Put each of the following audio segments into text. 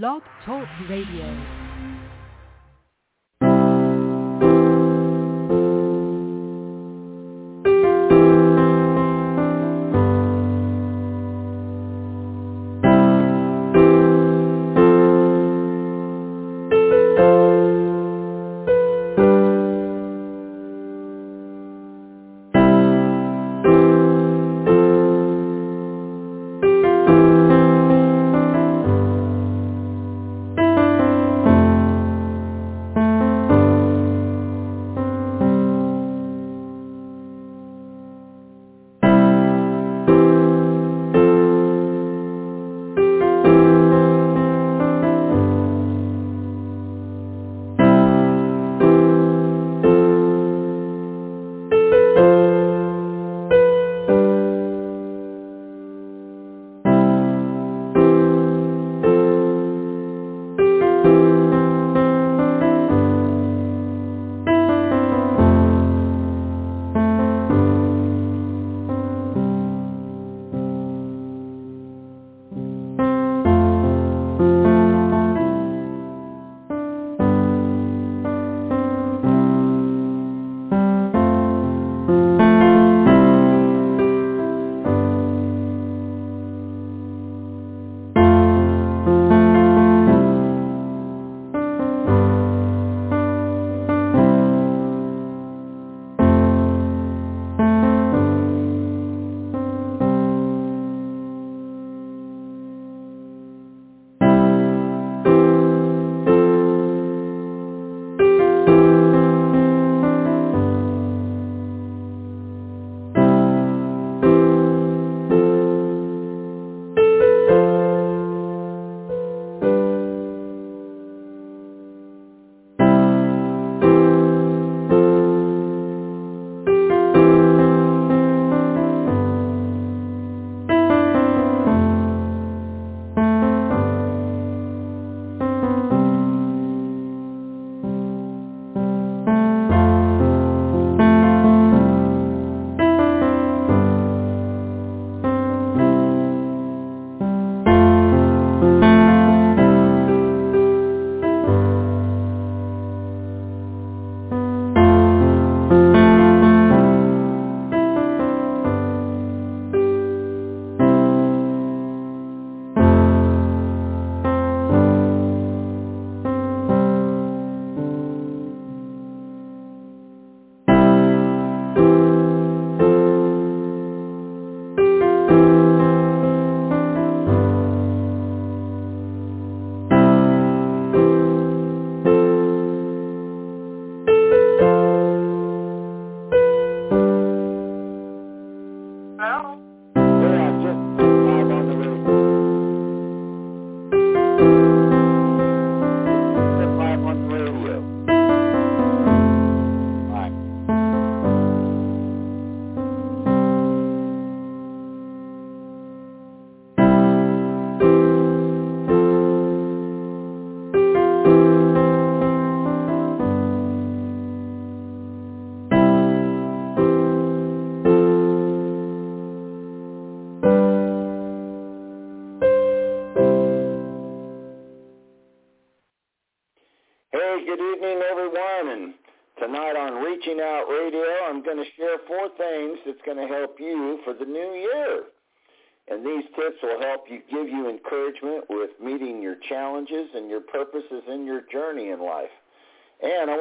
Blog Talk Radio.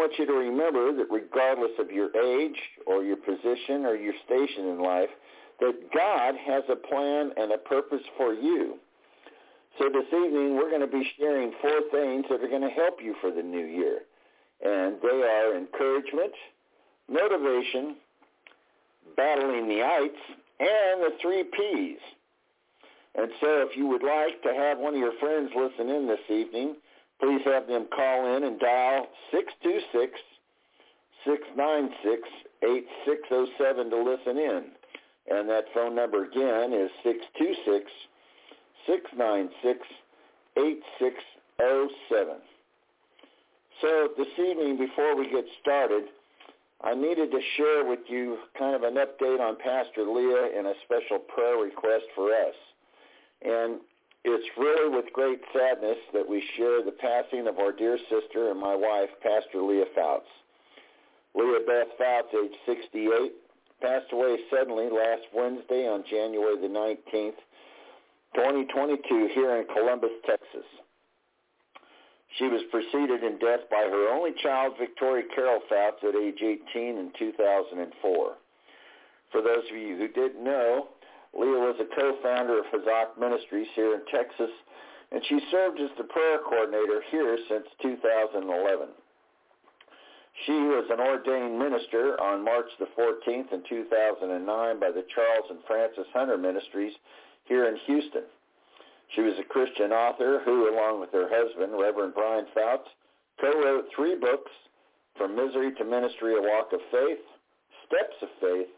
Want you to remember that regardless of your age or your position or your station in life, that God has a plan and a purpose for you. So this evening we're going to be sharing four things that are going to help you for the new year. And they are encouragement, motivation, battling the ites, and the three P's. And so if you would like to have one of your friends listen in this evening, please have them call in and dial 626-696-8607 to listen in. And that phone number again is 626-696-8607. So this evening, before we get started, I needed to share with you kind of an update on Pastor Leah and a special prayer request for us. And It's really with great sadness that we share the passing of our dear sister and my wife, Pastor Leah Foutz. Leah Beth Foutz, age 68, passed away suddenly last Wednesday on January the 19th, 2022, here in Columbus, Texas. She was preceded in death by her only child, Victoria Carol Foutz, at age 18 in 2004. For those of you who didn't know, Leah was a co-founder of Hazak Ministries here in Texas, and she served as the prayer coordinator here since 2011. She was an ordained minister on March the 14th in 2009 by the Charles and Frances Hunter Ministries here in Houston. She was a Christian author who, along with her husband, Reverend Brian Foutz, co-wrote three books, From Misery to Ministry, A Walk of Faith, Steps of Faith,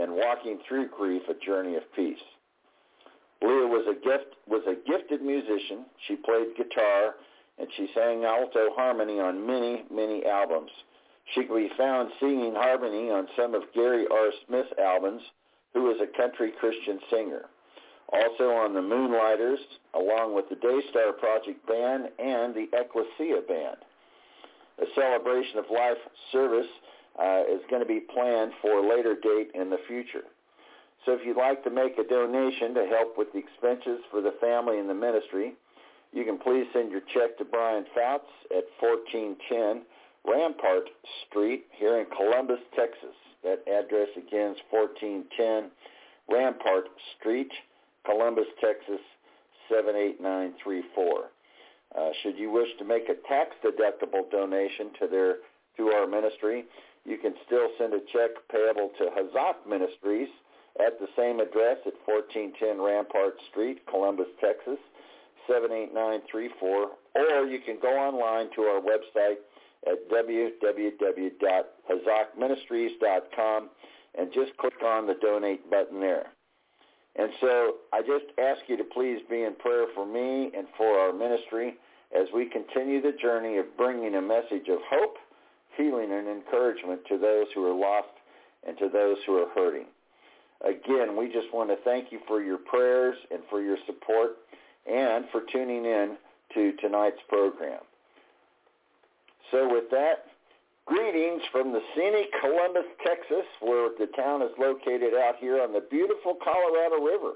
and Walking Through Grief, A Journey of Peace. Leah was a gift was a gifted musician. She played guitar and she sang alto harmony on many, many albums. She can be found singing harmony on some of Gary R. Smith's albums, who is a country Christian singer. Also on the Moonlighters, along with the Daystar Project Band and the Ecclesia Band. A celebration of life service uh, is going to be planned for a later date in the future. So if you'd like to make a donation to help with the expenses for the family and the ministry, you can please send your check to Brian Foutz at 1410 Rampart Street here in Columbus, Texas. That address again is 1410 Rampart Street, Columbus, Texas 78934. Uh, should you wish to make a tax-deductible donation to their to our ministry, you can still send a check payable to Hazak Ministries at the same address at 1410 Rampart Street, Columbus, Texas, 78934, or you can go online to our website at www.hazakministries.com and just click on the donate button there. And so I just ask you to please be in prayer for me and for our ministry as we continue the journey of bringing a message of hope healing and encouragement to those who are lost and to those who are hurting. Again, we just want to thank you for your prayers and for your support and for tuning in to tonight's program. So with that, greetings from the scenic Columbus, Texas, where the town is located out here on the beautiful Colorado River.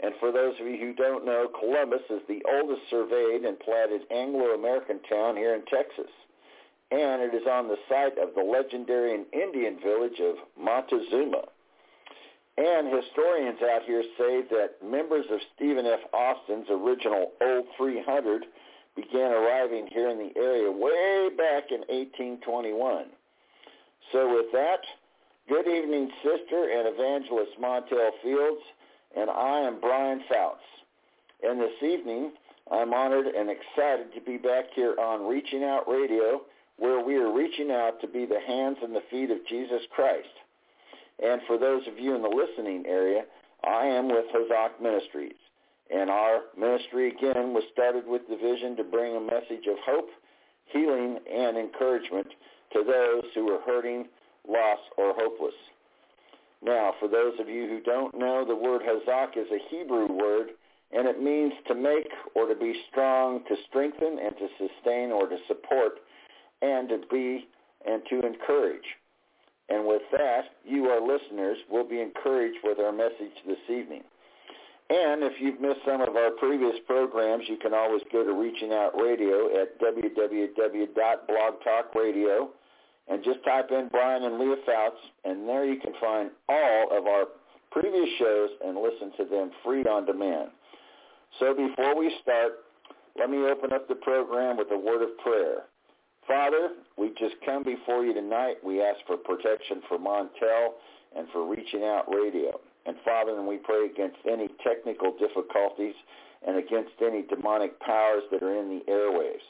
And for those of you who don't know, Columbus is the oldest surveyed and platted Anglo-American town here in Texas and it is on the site of the legendary Indian village of Montezuma. And historians out here say that members of Stephen F. Austin's original Old 300 began arriving here in the area way back in 1821. So with that, good evening, sister and evangelist Montel Fields, and I am Brian Foutz. And this evening, I'm honored and excited to be back here on Reaching Out Radio where we are reaching out to be the hands and the feet of Jesus Christ. And for those of you in the listening area, I am with Hazak Ministries. And our ministry, again, was started with the vision to bring a message of hope, healing, and encouragement to those who are hurting, lost, or hopeless. Now, for those of you who don't know, the word Hazak is a Hebrew word, and it means to make or to be strong, to strengthen, and to sustain or to support and to be and to encourage. And with that, you, our listeners, will be encouraged with our message this evening. And if you've missed some of our previous programs, you can always go to Reaching Out Radio at www.blogtalkradio and just type in Brian and Leah Foutz, and there you can find all of our previous shows and listen to them free on demand. So before we start, let me open up the program with a word of prayer. Father, we just come before you tonight. We ask for protection for Montel and for reaching out radio. And Father, and we pray against any technical difficulties and against any demonic powers that are in the airwaves.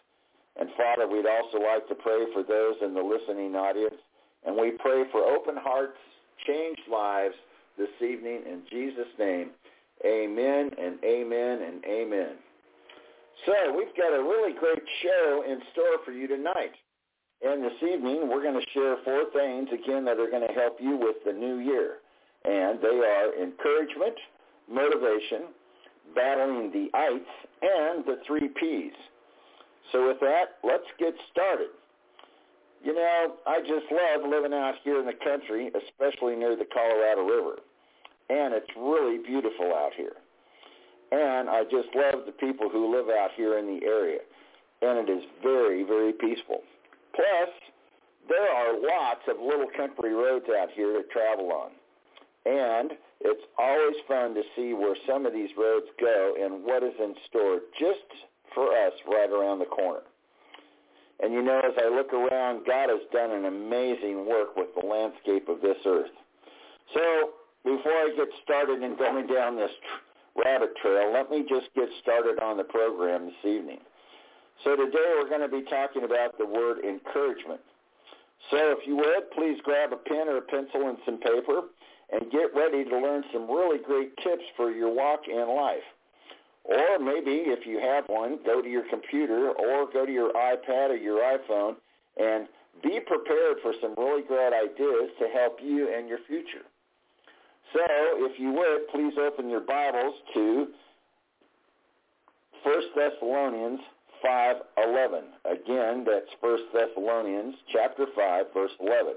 And Father, we'd also like to pray for those in the listening audience. And we pray for open hearts, changed lives this evening in Jesus' name. Amen and amen and amen. So we've got a really great show in store for you tonight. And this evening, we're going to share four things, again, that are going to help you with the new year. And they are encouragement, motivation, battling the ites, and the three Ps. So with that, let's get started. You know, I just love living out here in the country, especially near the Colorado River. And it's really beautiful out here. And I just love the people who live out here in the area. And it is very, very peaceful. Plus, there are lots of little country roads out here to travel on. And it's always fun to see where some of these roads go and what is in store just for us right around the corner. And you know, as I look around, God has done an amazing work with the landscape of this earth. So before I get started in going down this rabbit trail, let me just get started on the program this evening. So today we're going to be talking about the word encouragement. So if you would, please grab a pen or a pencil and some paper and get ready to learn some really great tips for your walk in life. Or maybe if you have one, go to your computer or go to your iPad or your iPhone and be prepared for some really great ideas to help you and your future. So if you would, please open your Bibles to 1 Thessalonians 5:11. Again, that's 1 Thessalonians chapter 5 verse 11.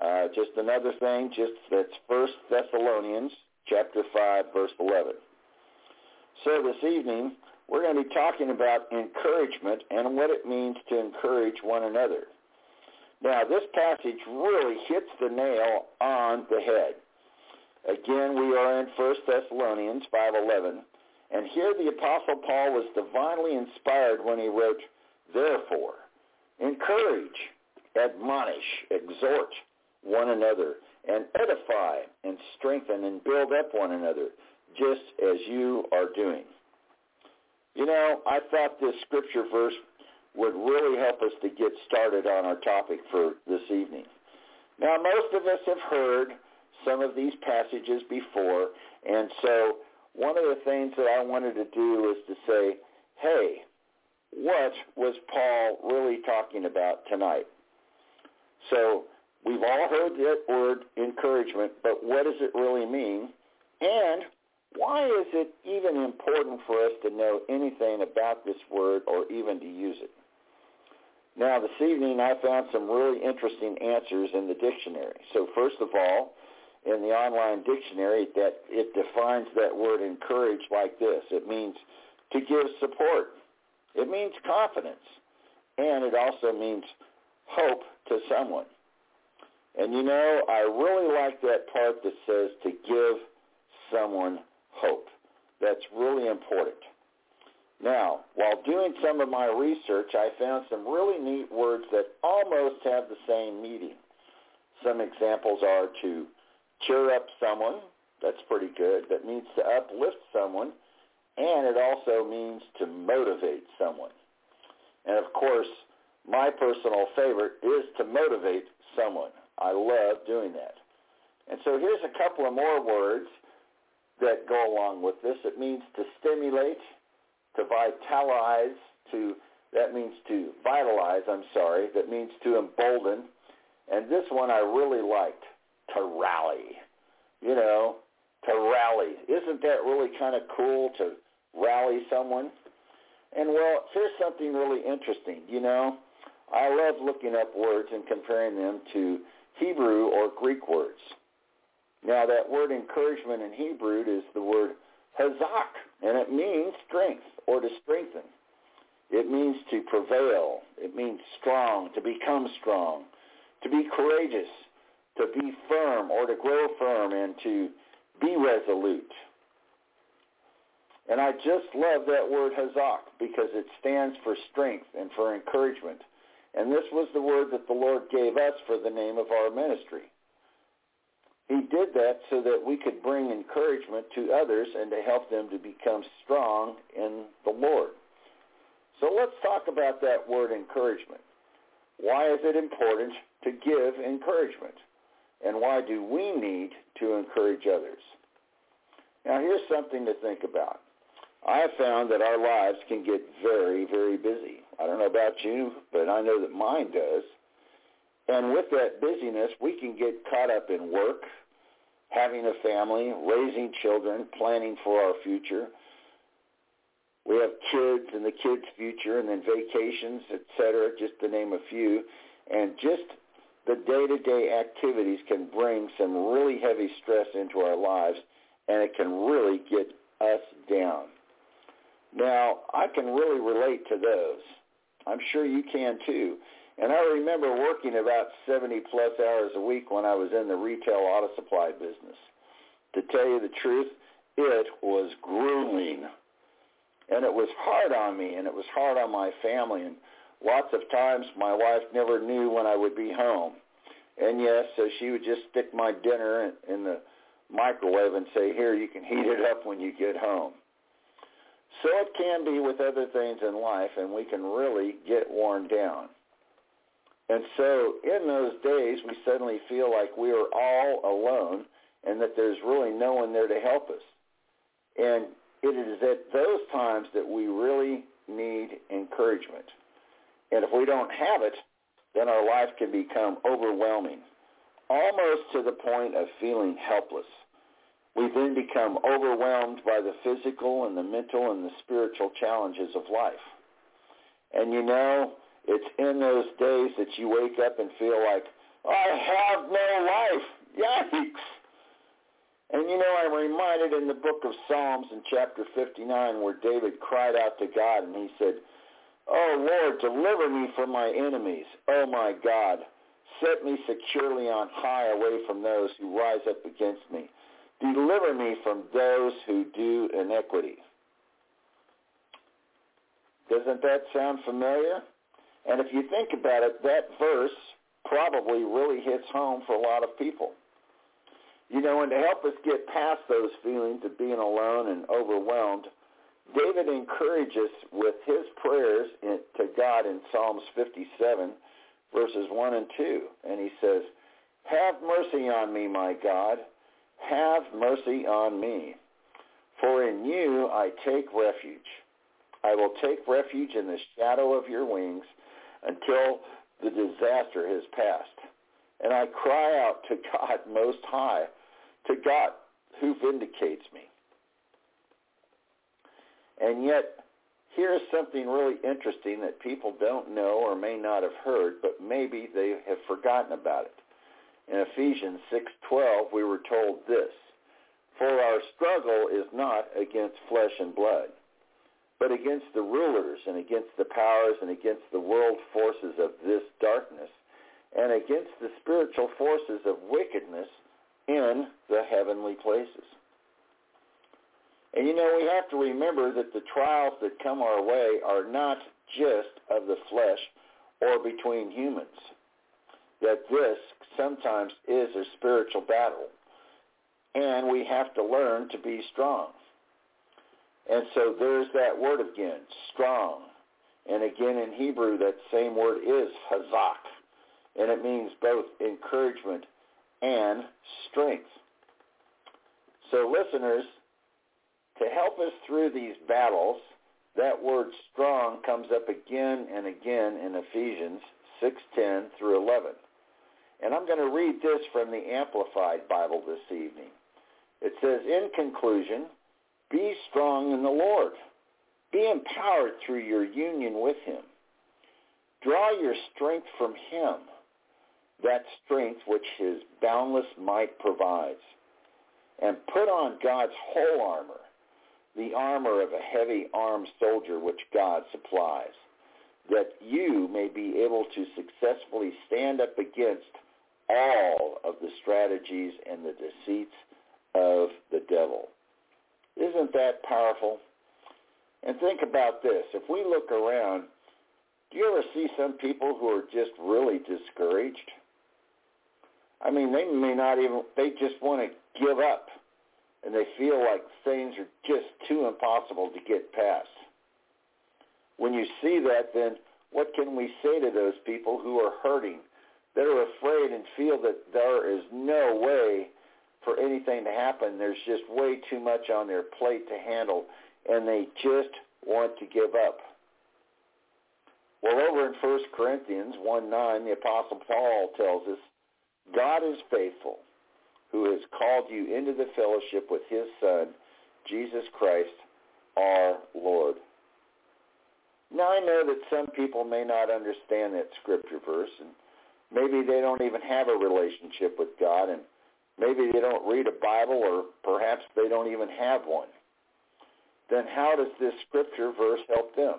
Uh, just another thing, just that's 1 Thessalonians chapter 5 verse 11. So this evening, we're going to be talking about encouragement and what it means to encourage one another. Now, this passage really hits the nail on the head. Again, we are in 1 Thessalonians 5.11. And here the Apostle Paul was divinely inspired when he wrote, Therefore, encourage, admonish, exhort one another, and edify and strengthen and build up one another, just as you are doing. You know, I thought this scripture verse would really help us to get started on our topic for this evening. Now, most of us have heard some of these passages before, and so one of the things that I wanted to do is to say, hey, what was Paul really talking about tonight? So we've all heard that word encouragement, but what does it really mean? And why is it even important for us to know anything about this word or even to use it? Now, this evening I found some really interesting answers in the dictionary. So first of all, in the online dictionary that it defines that word encourage like this. It means to give support. It means confidence. And it also means hope to someone. And you know, I really like that part that says to give someone hope. That's really important. Now, while doing some of my research, I found some really neat words that almost have the same meaning. Some examples are to cheer up someone. That's pretty good. That means to uplift someone. And it also means to motivate someone. And of course, my personal favorite is to motivate someone. I love doing that. And so here's a couple of more words that go along with this. It means to stimulate, to vitalize, to that means to vitalize, I'm sorry, that means to embolden. And this one I really liked to rally. You know, to rally. Isn't that really kind of cool to rally someone? And well, here's something really interesting. You know, I love looking up words and comparing them to Hebrew or Greek words. Now, that word encouragement in Hebrew is the word hazak, and it means strength or to strengthen. It means to prevail. It means strong, to become strong, to be courageous, to be firm or to grow firm and to be resolute. And I just love that word hazak because it stands for strength and for encouragement. And this was the word that the Lord gave us for the name of our ministry. He did that so that we could bring encouragement to others and to help them to become strong in the Lord. So let's talk about that word encouragement. Why is it important to give encouragement? And why do we need to encourage others? Now here's something to think about. I have found that our lives can get very, very busy. I don't know about you, but I know that mine does. And with that busyness, we can get caught up in work, having a family, raising children, planning for our future. We have kids and the kids' future and then vacations, etc., just to name a few. And just the day-to-day activities can bring some really heavy stress into our lives and it can really get us down. Now, I can really relate to those. I'm sure you can too. And I remember working about 70 plus hours a week when I was in the retail auto supply business. To tell you the truth, it was grueling. And it was hard on me and it was hard on my family. And lots of times my wife never knew when I would be home. And yes, so she would just stick my dinner in the microwave and say, here, you can heat it up when you get home. So it can be with other things in life, and we can really get worn down. And so in those days, we suddenly feel like we are all alone and that there's really no one there to help us. And it is at those times that we really need encouragement. And if we don't have it, then our life can become overwhelming, almost to the point of feeling helpless. We then become overwhelmed by the physical and the mental and the spiritual challenges of life. And you know, it's in those days that you wake up and feel like, I have no life. Yikes. And you know, I'm reminded in the book of Psalms in chapter 59 where David cried out to God and he said, Oh Lord, deliver me from my enemies. Oh my God, set me securely on high away from those who rise up against me. Deliver me from those who do iniquity. Doesn't that sound familiar? And if you think about it, that verse probably really hits home for a lot of people. You know, and to help us get past those feelings of being alone and overwhelmed, David encourages with his prayers in, to God in Psalms 57, verses 1 and 2. And he says, Have mercy on me, my God, have mercy on me. For in you I take refuge. I will take refuge in the shadow of your wings until the disaster has passed. And I cry out to God Most High, to God who vindicates me. And yet, here's something really interesting that people don't know or may not have heard, but maybe they have forgotten about it. In Ephesians 6:12, we were told this, "For our struggle is not against flesh and blood, but against the rulers and against the powers and against the world forces of this darkness and against the spiritual forces of wickedness in the heavenly places." And you know, we have to remember that the trials that come our way are not just of the flesh or between humans that this sometimes is a spiritual battle. And we have to learn to be strong. And so there's that word again, strong. And again in Hebrew, that same word is hazak. And it means both encouragement and strength. So listeners, to help us through these battles, that word strong comes up again and again in Ephesians 6:10 through 11. And I'm going to read this from the Amplified Bible this evening. It says, in conclusion, be strong in the Lord. Be empowered through your union with him. Draw your strength from him, that strength which his boundless might provides. And put on God's whole armor, the armor of a heavy armed soldier which God supplies, that you may be able to successfully stand up against all of the strategies and the deceits of the devil. Isn't that powerful? And think about this. If we look around, do you ever see some people who are just really discouraged? I mean, they may not even, they just want to give up. And they feel like things are just too impossible to get past. When you see that, then what can we say to those people who are hurting that are afraid and feel that there is no way for anything to happen. There's just way too much on their plate to handle, and they just want to give up. Well, over in 1 Corinthians 1 9, the Apostle Paul tells us, God is faithful, who has called you into the fellowship with his Son, Jesus Christ, our Lord. Now I know that some people may not understand that scripture verse and maybe they don't even have a relationship with God and maybe they don't read a Bible or perhaps they don't even have one. Then how does this scripture verse help them?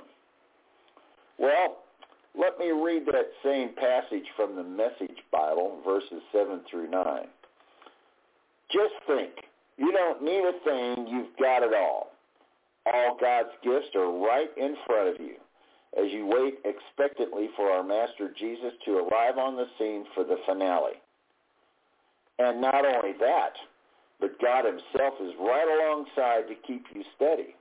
Well, let me read that same passage from the Message Bible, verses 7 through 9. Just think, you don't need a thing, you've got it all. All God's gifts are right in front of you as you wait expectantly for our Master Jesus to arrive on the scene for the finale. And not only that, but God himself is right alongside to keep you steady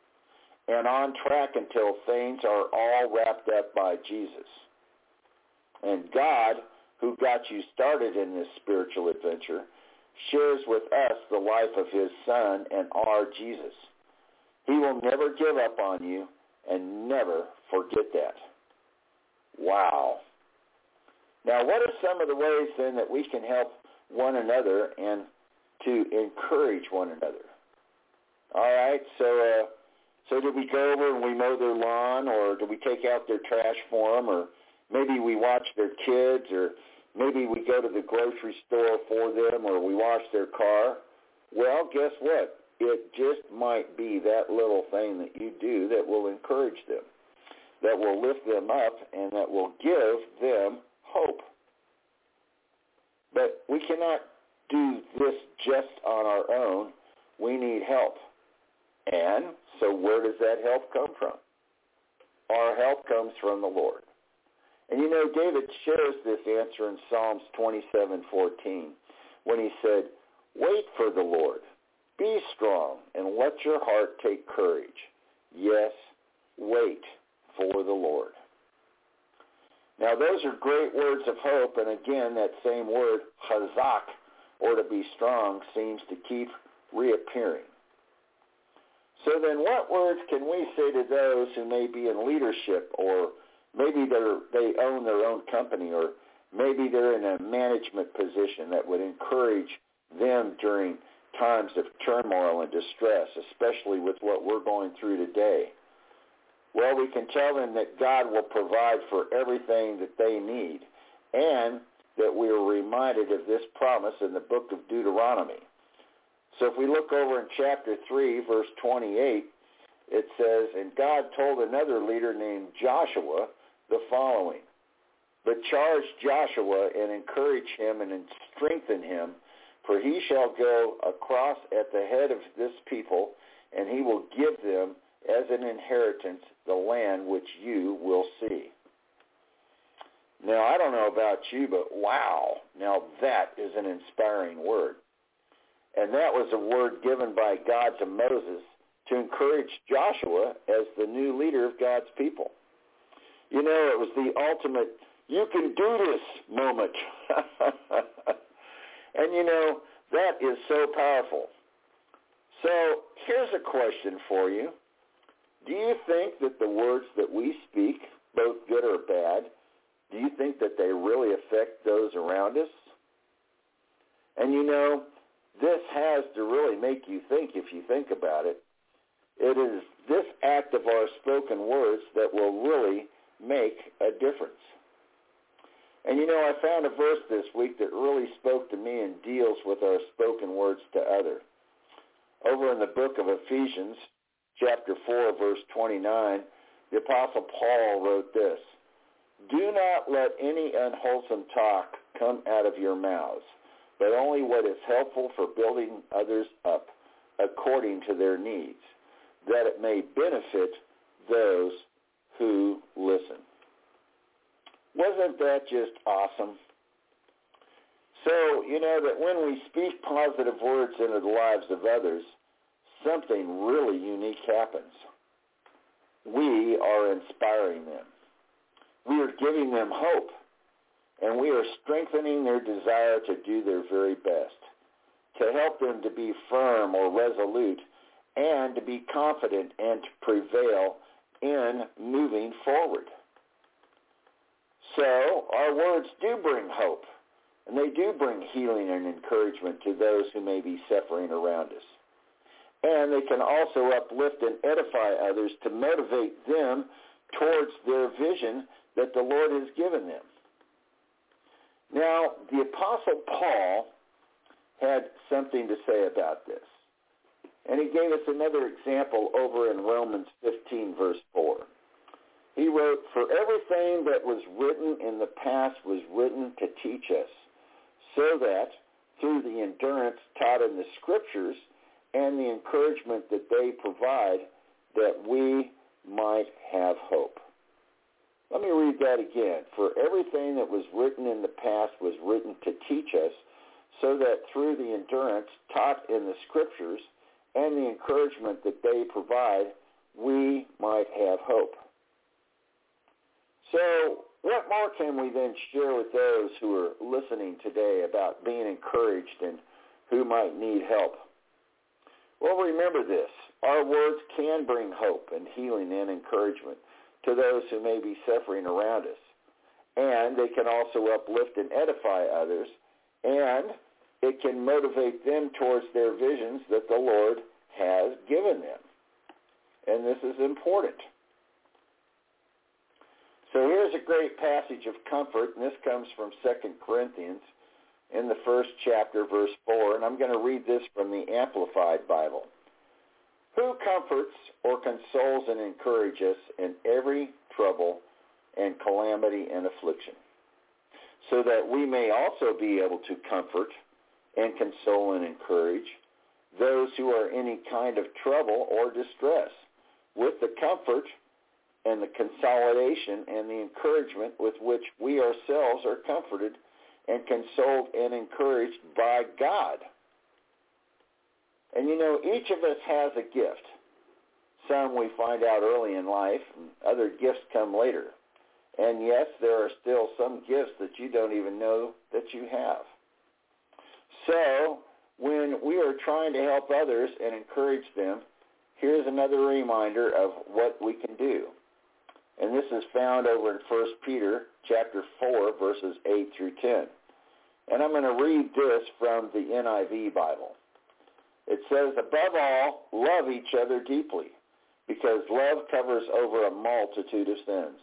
and on track until things are all wrapped up by Jesus. And God, who got you started in this spiritual adventure, shares with us the life of his Son and our Jesus. He will never give up on you and never forget that. Wow. Now, what are some of the ways then that we can help one another and to encourage one another? All right, so uh, so do we go over and we mow their lawn, or do we take out their trash for them, or maybe we watch their kids, or maybe we go to the grocery store for them, or we wash their car? Well, guess what? It just might be that little thing that you do that will encourage them, that will lift them up, and that will give them hope. But we cannot do this just on our own. We need help. And so where does that help come from? Our help comes from the Lord. And you know, David shares this answer in Psalms 27:14 when he said, "Wait for the Lord. Be strong and let your heart take courage. Yes, wait for the Lord." Now, those are great words of hope, and again, that same word, chazak, or to be strong, seems to keep reappearing. So then what words can we say to those who may be in leadership or maybe they're, they own their own company or maybe they're in a management position that would encourage them during times of turmoil and distress, especially with what we're going through today? Well, we can tell them that God will provide for everything that they need and that we are reminded of this promise in the book of Deuteronomy. So if we look over in chapter 3, verse 28, it says, And God told another leader named Joshua the following, But charge Joshua and encourage him and strengthen him, for he shall go across at the head of this people, and he will give them as an inheritance the land which you will see. Now, I don't know about you, but wow, now that is an inspiring word. And that was a word given by God to Moses to encourage Joshua as the new leader of God's people. You know, it was the ultimate, you can do this moment. and you know, that is so powerful. So here's a question for you. Do you think that the words that we speak, both good or bad, do you think that they really affect those around us? And you know, this has to really make you think if you think about it. It is this act of our spoken words that will really make a difference. And you know, I found a verse this week that really spoke to me and deals with our spoken words to others. Over in the book of Ephesians, chapter 4, verse 29, the Apostle Paul wrote this, Do not let any unwholesome talk come out of your mouths but only what is helpful for building others up according to their needs, that it may benefit those who listen. Wasn't that just awesome? So, you know that when we speak positive words into the lives of others, something really unique happens. We are inspiring them. We are giving them hope and we are strengthening their desire to do their very best, to help them to be firm or resolute, and to be confident and to prevail in moving forward. So our words do bring hope, And they do bring healing and encouragement to those who may be suffering around us. And they can also uplift and edify others to motivate them towards their vision that the Lord has given them. Now, the Apostle Paul had something to say about this. And he gave us another example over in Romans 15, verse 4. He wrote, For everything that was written in the past was written to teach us, so that through the endurance taught in the scriptures and the encouragement that they provide, that we might have hope. Let me read that again. For everything that was written in the past was written to teach us, so that through the endurance taught in the scriptures and the encouragement that they provide, we might have hope. So what more can we then share with those who are listening today about being encouraged and who might need help? Well, remember this. Our words can bring hope and healing and encouragement to those who may be suffering around us. And they can also uplift and edify others. And it can motivate them towards their visions that the Lord has given them. And this is important. So here's a great passage of comfort, and this comes from 2 Corinthians in the first chapter, verse 4, and I'm going to read this from the Amplified Bible. Who comforts or consoles and encourages in every trouble and calamity and affliction, so that we may also be able to comfort and console and encourage those who are in any kind of trouble or distress with the comfort and the consolidation and the encouragement with which we ourselves are comforted and consoled and encouraged by God. And you know, each of us has a gift. Some we find out early in life, and other gifts come later. And yes, there are still some gifts that you don't even know that you have. So, when we are trying to help others and encourage them, here's another reminder of what we can do. And this is found over in 1 Peter chapter 4, verses 8 through 10. And I'm going to read this from the NIV Bible. It says, above all, love each other deeply, because love covers over a multitude of sins.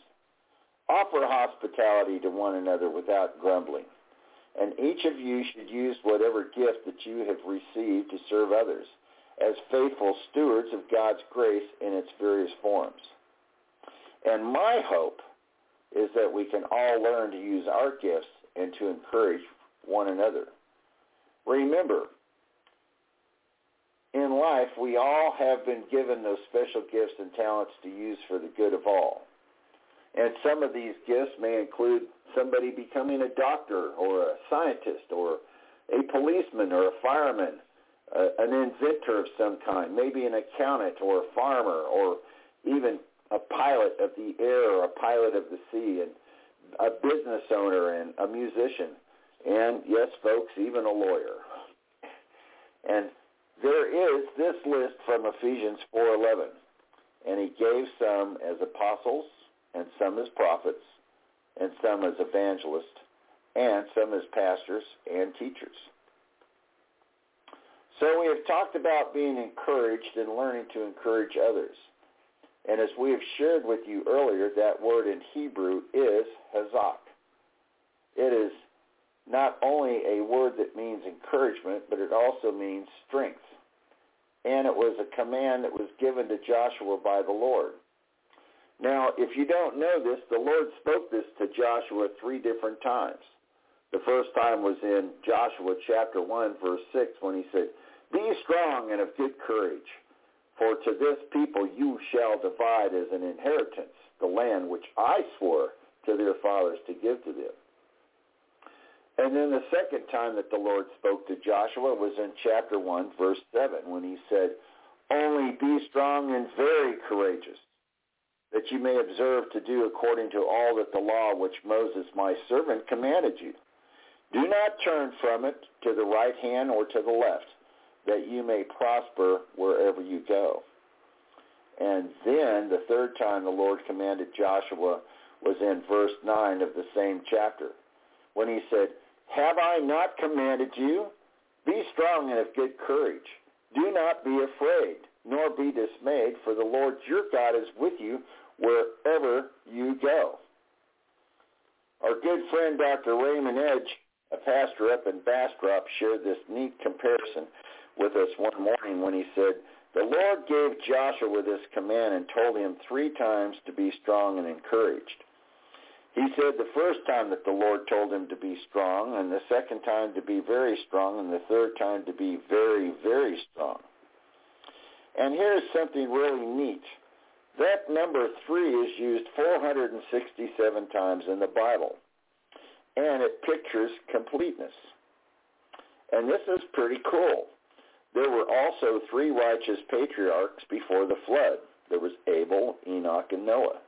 Offer hospitality to one another without grumbling. And each of you should use whatever gift that you have received to serve others as faithful stewards of God's grace in its various forms. And my hope is that we can all learn to use our gifts and to encourage one another. Remember, in life, we all have been given those special gifts and talents to use for the good of all. And some of these gifts may include somebody becoming a doctor or a scientist or a policeman or a fireman, uh, an inventor of some kind, maybe an accountant or a farmer or even a pilot of the air or a pilot of the sea and a business owner and a musician and yes folks even a lawyer. And there is this list from Ephesians 4:11 and he gave some as apostles and some as prophets and some as evangelists and some as pastors and teachers so we have talked about being encouraged and learning to encourage others and as we have shared with you earlier, that word in Hebrew is hazak. It is not only a word that means encouragement, but it also means strength. And it was a command that was given to Joshua by the Lord. Now, if you don't know this, the Lord spoke this to Joshua three different times. The first time was in Joshua chapter 1, verse 6, when he said, Be strong and of good courage for to this people you shall divide as an inheritance the land which I swore to their fathers to give to them. And then the second time that the Lord spoke to Joshua was in chapter 1, verse 7, when he said, Only be strong and very courageous, that you may observe to do according to all that the law which Moses my servant commanded you. Do not turn from it to the right hand or to the left, that you may prosper wherever you go. And then the third time the Lord commanded Joshua was in verse 9 of the same chapter when he said, Have I not commanded you? Be strong and of good courage. Do not be afraid, nor be dismayed, for the Lord your God is with you wherever you go. Our good friend Dr. Raymond Edge, a pastor up in Bastrop, shared this neat comparison with us one morning when he said, the Lord gave Joshua this command and told him three times to be strong and encouraged. He said the first time that the Lord told him to be strong, and the second time to be very strong, and the third time to be very, very strong. And here's something really neat. That number three is used 467 times in the Bible, and it pictures completeness. And this is pretty cool. There were also three righteous patriarchs before the flood. There was Abel, Enoch, and Noah.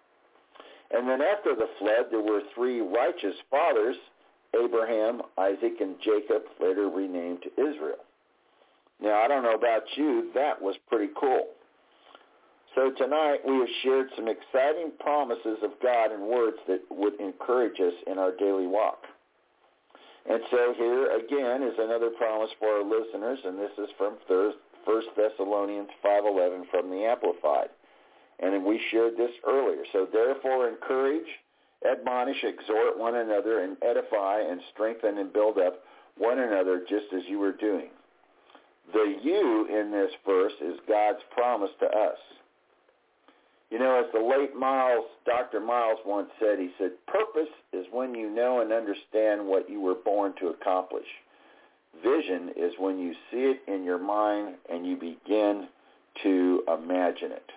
And then after the flood, there were three righteous fathers, Abraham, Isaac, and Jacob, later renamed Israel. Now, I don't know about you, that was pretty cool. So tonight we have shared some exciting promises of God and words that would encourage us in our daily walk. And so here again is another promise for our listeners, and this is from 1 Thessalonians 5.11 from the Amplified. And we shared this earlier. So therefore encourage, admonish, exhort one another, and edify and strengthen and build up one another just as you are doing. The you in this verse is God's promise to us. You know, as the late Myles, Dr. Myles once said, he said, purpose is when you know and understand what you were born to accomplish. Vision is when you see it in your mind and you begin to imagine it.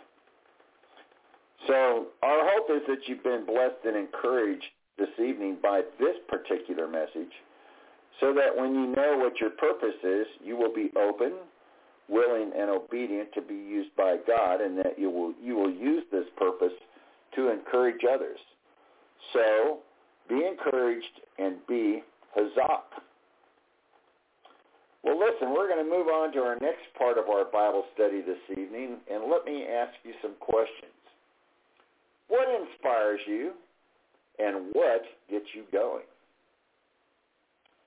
So our hope is that you've been blessed and encouraged this evening by this particular message so that when you know what your purpose is, you will be open, willing, and obedient to be used by God and that you will, you will use this purpose to encourage others. So be encouraged and be hazak. Well, listen, we're going to move on to our next part of our Bible study this evening, and let me ask you some questions. What inspires you and what gets you going?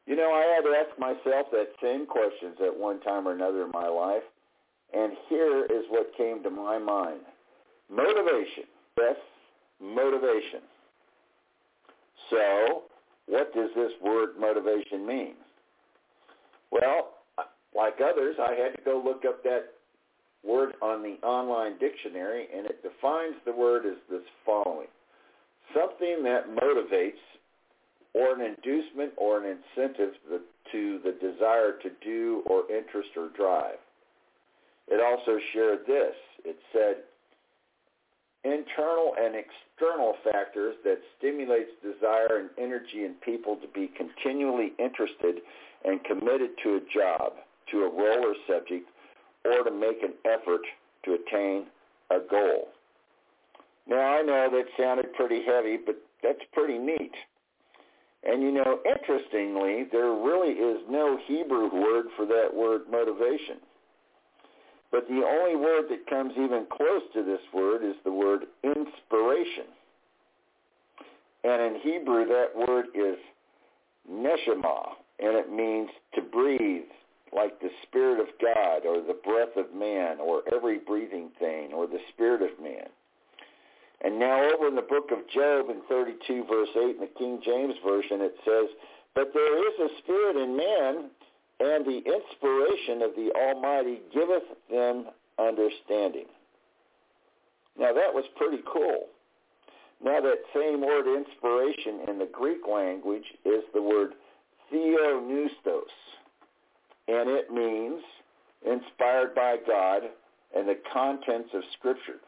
You know, I had to ask myself that same questions at one time or another in my life, and here is what came to my mind. Motivation. Yes, motivation. So, what does this word motivation mean? Well, like others, I had to go look up that word on the online dictionary, and it defines the word as this following. Something that motivates or an inducement or an incentive to the desire to do or interest or drive. It also shared this. It said, internal and external factors that stimulates desire and energy in people to be continually interested and committed to a job, to a role or subject, or to make an effort to attain a goal. Now, I know that sounded pretty heavy, but that's pretty neat. And you know, interestingly, there really is no Hebrew word for that word motivation. But the only word that comes even close to this word is the word inspiration. And in Hebrew, that word is neshama, and it means to breathe, like the Spirit of God or the breath of man or every breathing thing or the Spirit of man. And now over in the book of Job in 32 verse 8 in the King James Version it says, But there is a spirit in man, and the inspiration of the Almighty giveth them understanding. Now that was pretty cool. Now that same word inspiration in the Greek language is the word theopneustos and it means inspired by God and the contents of Scripture.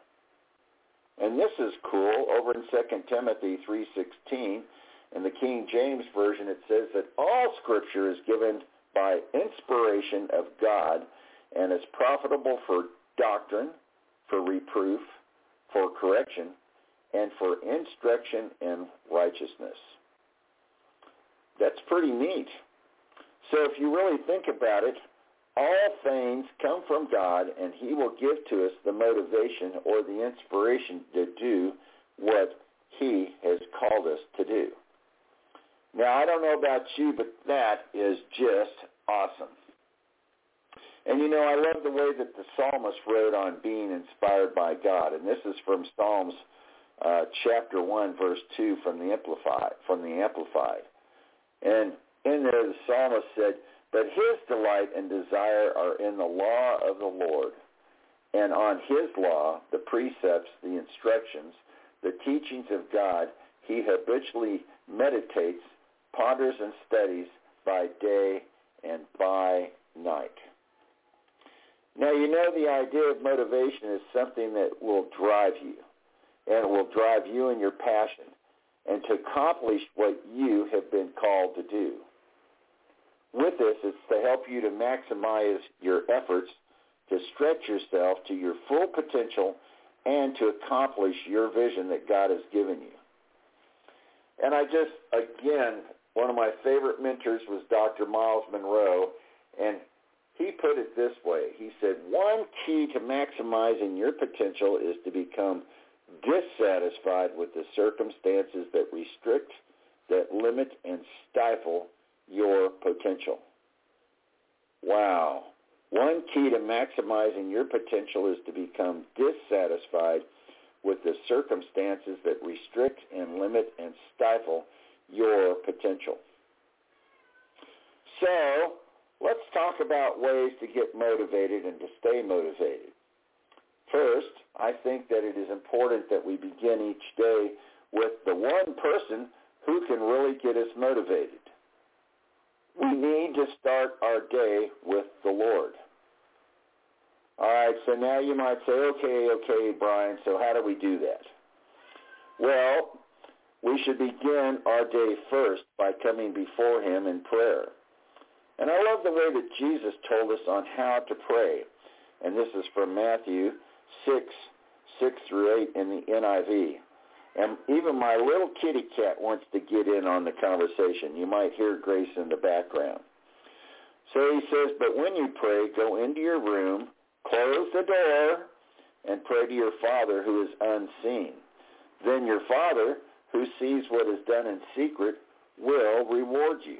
And this is cool. Over in 2 Timothy 3.16, in the King James Version, it says that all Scripture is given by inspiration of God and is profitable for doctrine, for reproof, for correction, and for instruction in righteousness. That's pretty neat. So if you really think about it, all things come from God, and he will give to us the motivation or the inspiration to do what he has called us to do. Now, I don't know about you, but that is just awesome. And you know, I love the way that the psalmist wrote on being inspired by God. And this is from Psalms uh, chapter 1, verse 2 from the Amplified. From the Amplified. And in there, the psalmist said, But his delight and desire are in the law of the Lord. And on his law, the precepts, the instructions, the teachings of God, he habitually meditates, ponders, and studies by day and by night. Now, you know the idea of motivation is something that will drive you, and it will drive you and your passion, and to accomplish what you have been called to do. With this, it's to help you to maximize your efforts, to stretch yourself to your full potential, and to accomplish your vision that God has given you. And I just, again, one of my favorite mentors was Dr. Myles Munroe, and he put it this way. He said, one key to maximizing your potential is to become dissatisfied with the circumstances that restrict, that limit, and stifle your potential. Wow. One key to maximizing your potential is to become dissatisfied with the circumstances that restrict and limit and stifle your potential. So let's talk about ways to get motivated and to stay motivated. First, I think that it is important that we begin each day with the one person who can really get us motivated. We need to start our day with the Lord. All right, so now you might say, okay, okay, Brian, so how do we do that? Well, we should begin our day first by coming before him in prayer. And I love the way that Jesus told us on how to pray. And this is from Matthew 6, 6 through 8 in the NIV. And even my little kitty cat wants to get in on the conversation. You might hear Grace in the background. So he says, but when you pray, go into your room, close the door, and pray to your Father who is unseen. Then your Father, who sees what is done in secret, will reward you.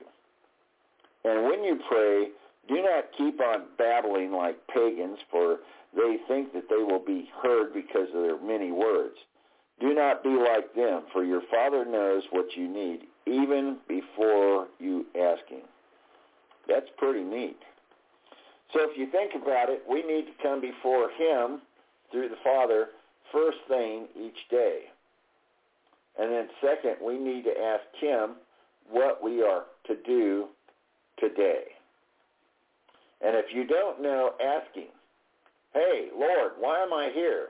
And when you pray, do not keep on babbling like pagans, for they think that they will be heard because of their many words. Do not be like them, for your Father knows what you need even before you ask him. That's pretty neat. So if you think about it, we need to come before him through the Father first thing each day. And then second, we need to ask him what we are to do today. And if you don't know, ask him, hey, Lord, why am I here?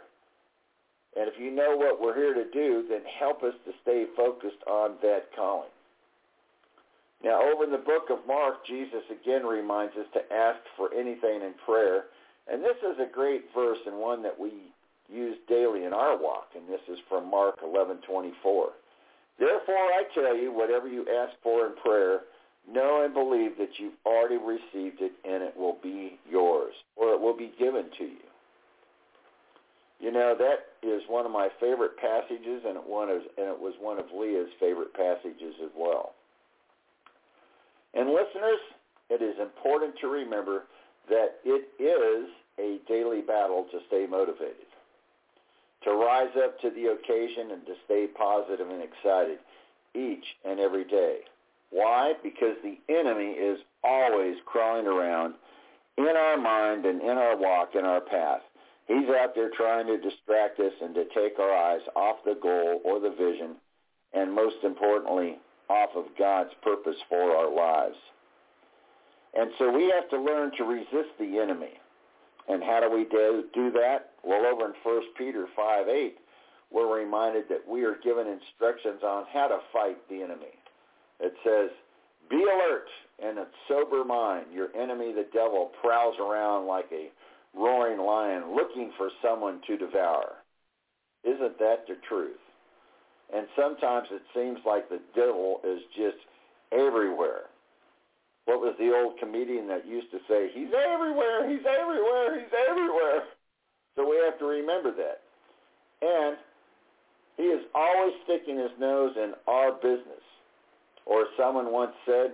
And if you know what we're here to do, then help us to stay focused on that calling. Now, over in the book of Mark, Jesus again reminds us to ask for anything in prayer. And this is a great verse and one that we use daily in our walk. And this is from Mark 11:24. Therefore, I tell you, whatever you ask for in prayer, know and believe that you've already received it and it will be yours, or it will be given to you. You know, that is one of my favorite passages, and it, one and it was one of Leah's favorite passages as well. And listeners, it is important to remember that it is a daily battle to stay motivated, to rise up to the occasion and to stay positive and excited each and every day. Why? Because the enemy is always crawling around in our mind and in our walk, in our path. He's out there trying to distract us and to take our eyes off the goal or the vision, and most importantly, off of God's purpose for our lives. And so we have to learn to resist the enemy. And how do we do, that? Well, over in 1 Peter 5, 8, we're reminded that we are given instructions on how to fight the enemy. It says, be alert and of sober mind. Your enemy, the devil, prowls around like a roaring lion looking for someone to devour. Isn't that the truth? And sometimes it seems like the devil is just everywhere. What was the old comedian that used to say, he's everywhere, he's everywhere, he's everywhere. So we have to remember that. And he is always sticking his nose in our business. Or someone once said,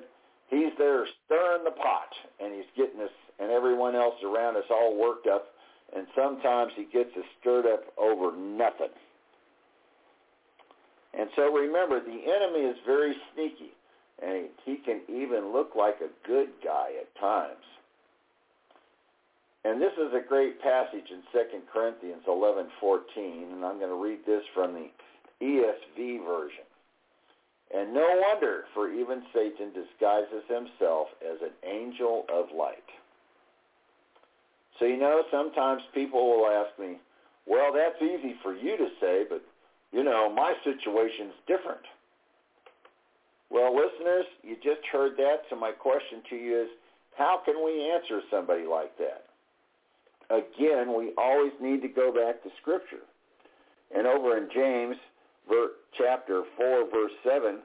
he's there stirring the pot, and he's getting us and everyone else around us all worked up, and sometimes he gets us stirred up over nothing. And so remember, the enemy is very sneaky, and he can even look like a good guy at times. And this is a great passage in 2 Corinthians 11:14, and I'm going to read this from the ESV version. And no wonder, for even Satan disguises himself as an angel of light. So you know, sometimes people will ask me, well, that's easy for you to say, but you know, my situation's different. Well, listeners, you just heard that, so my question to you is, how can we answer somebody like that? Again, we always need to go back to Scripture. And over in James, chapter 4, verse 7,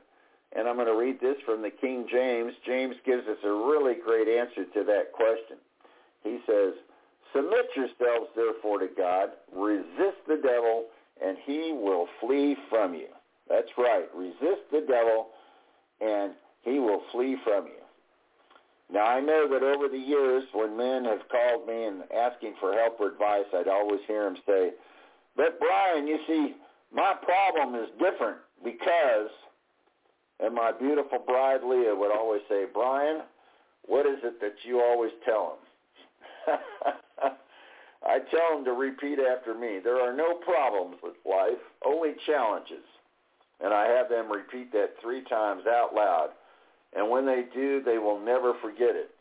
and I'm going to read this from the King James. James gives us a really great answer to that question. He says, Submit yourselves therefore to God, resist the devil, and he will flee from you. That's right. Resist the devil, and he will flee from you. Now, I know that over the years, when men have called me and asking for help or advice, I'd always hear them say, but Brian, you see, my problem is different because, and my beautiful bride Leah would always say, Brian, what is it that you always tell them? I tell them to repeat after me. There are no problems with life, only challenges. And I have them repeat that three times out loud. And when they do, they will never forget it.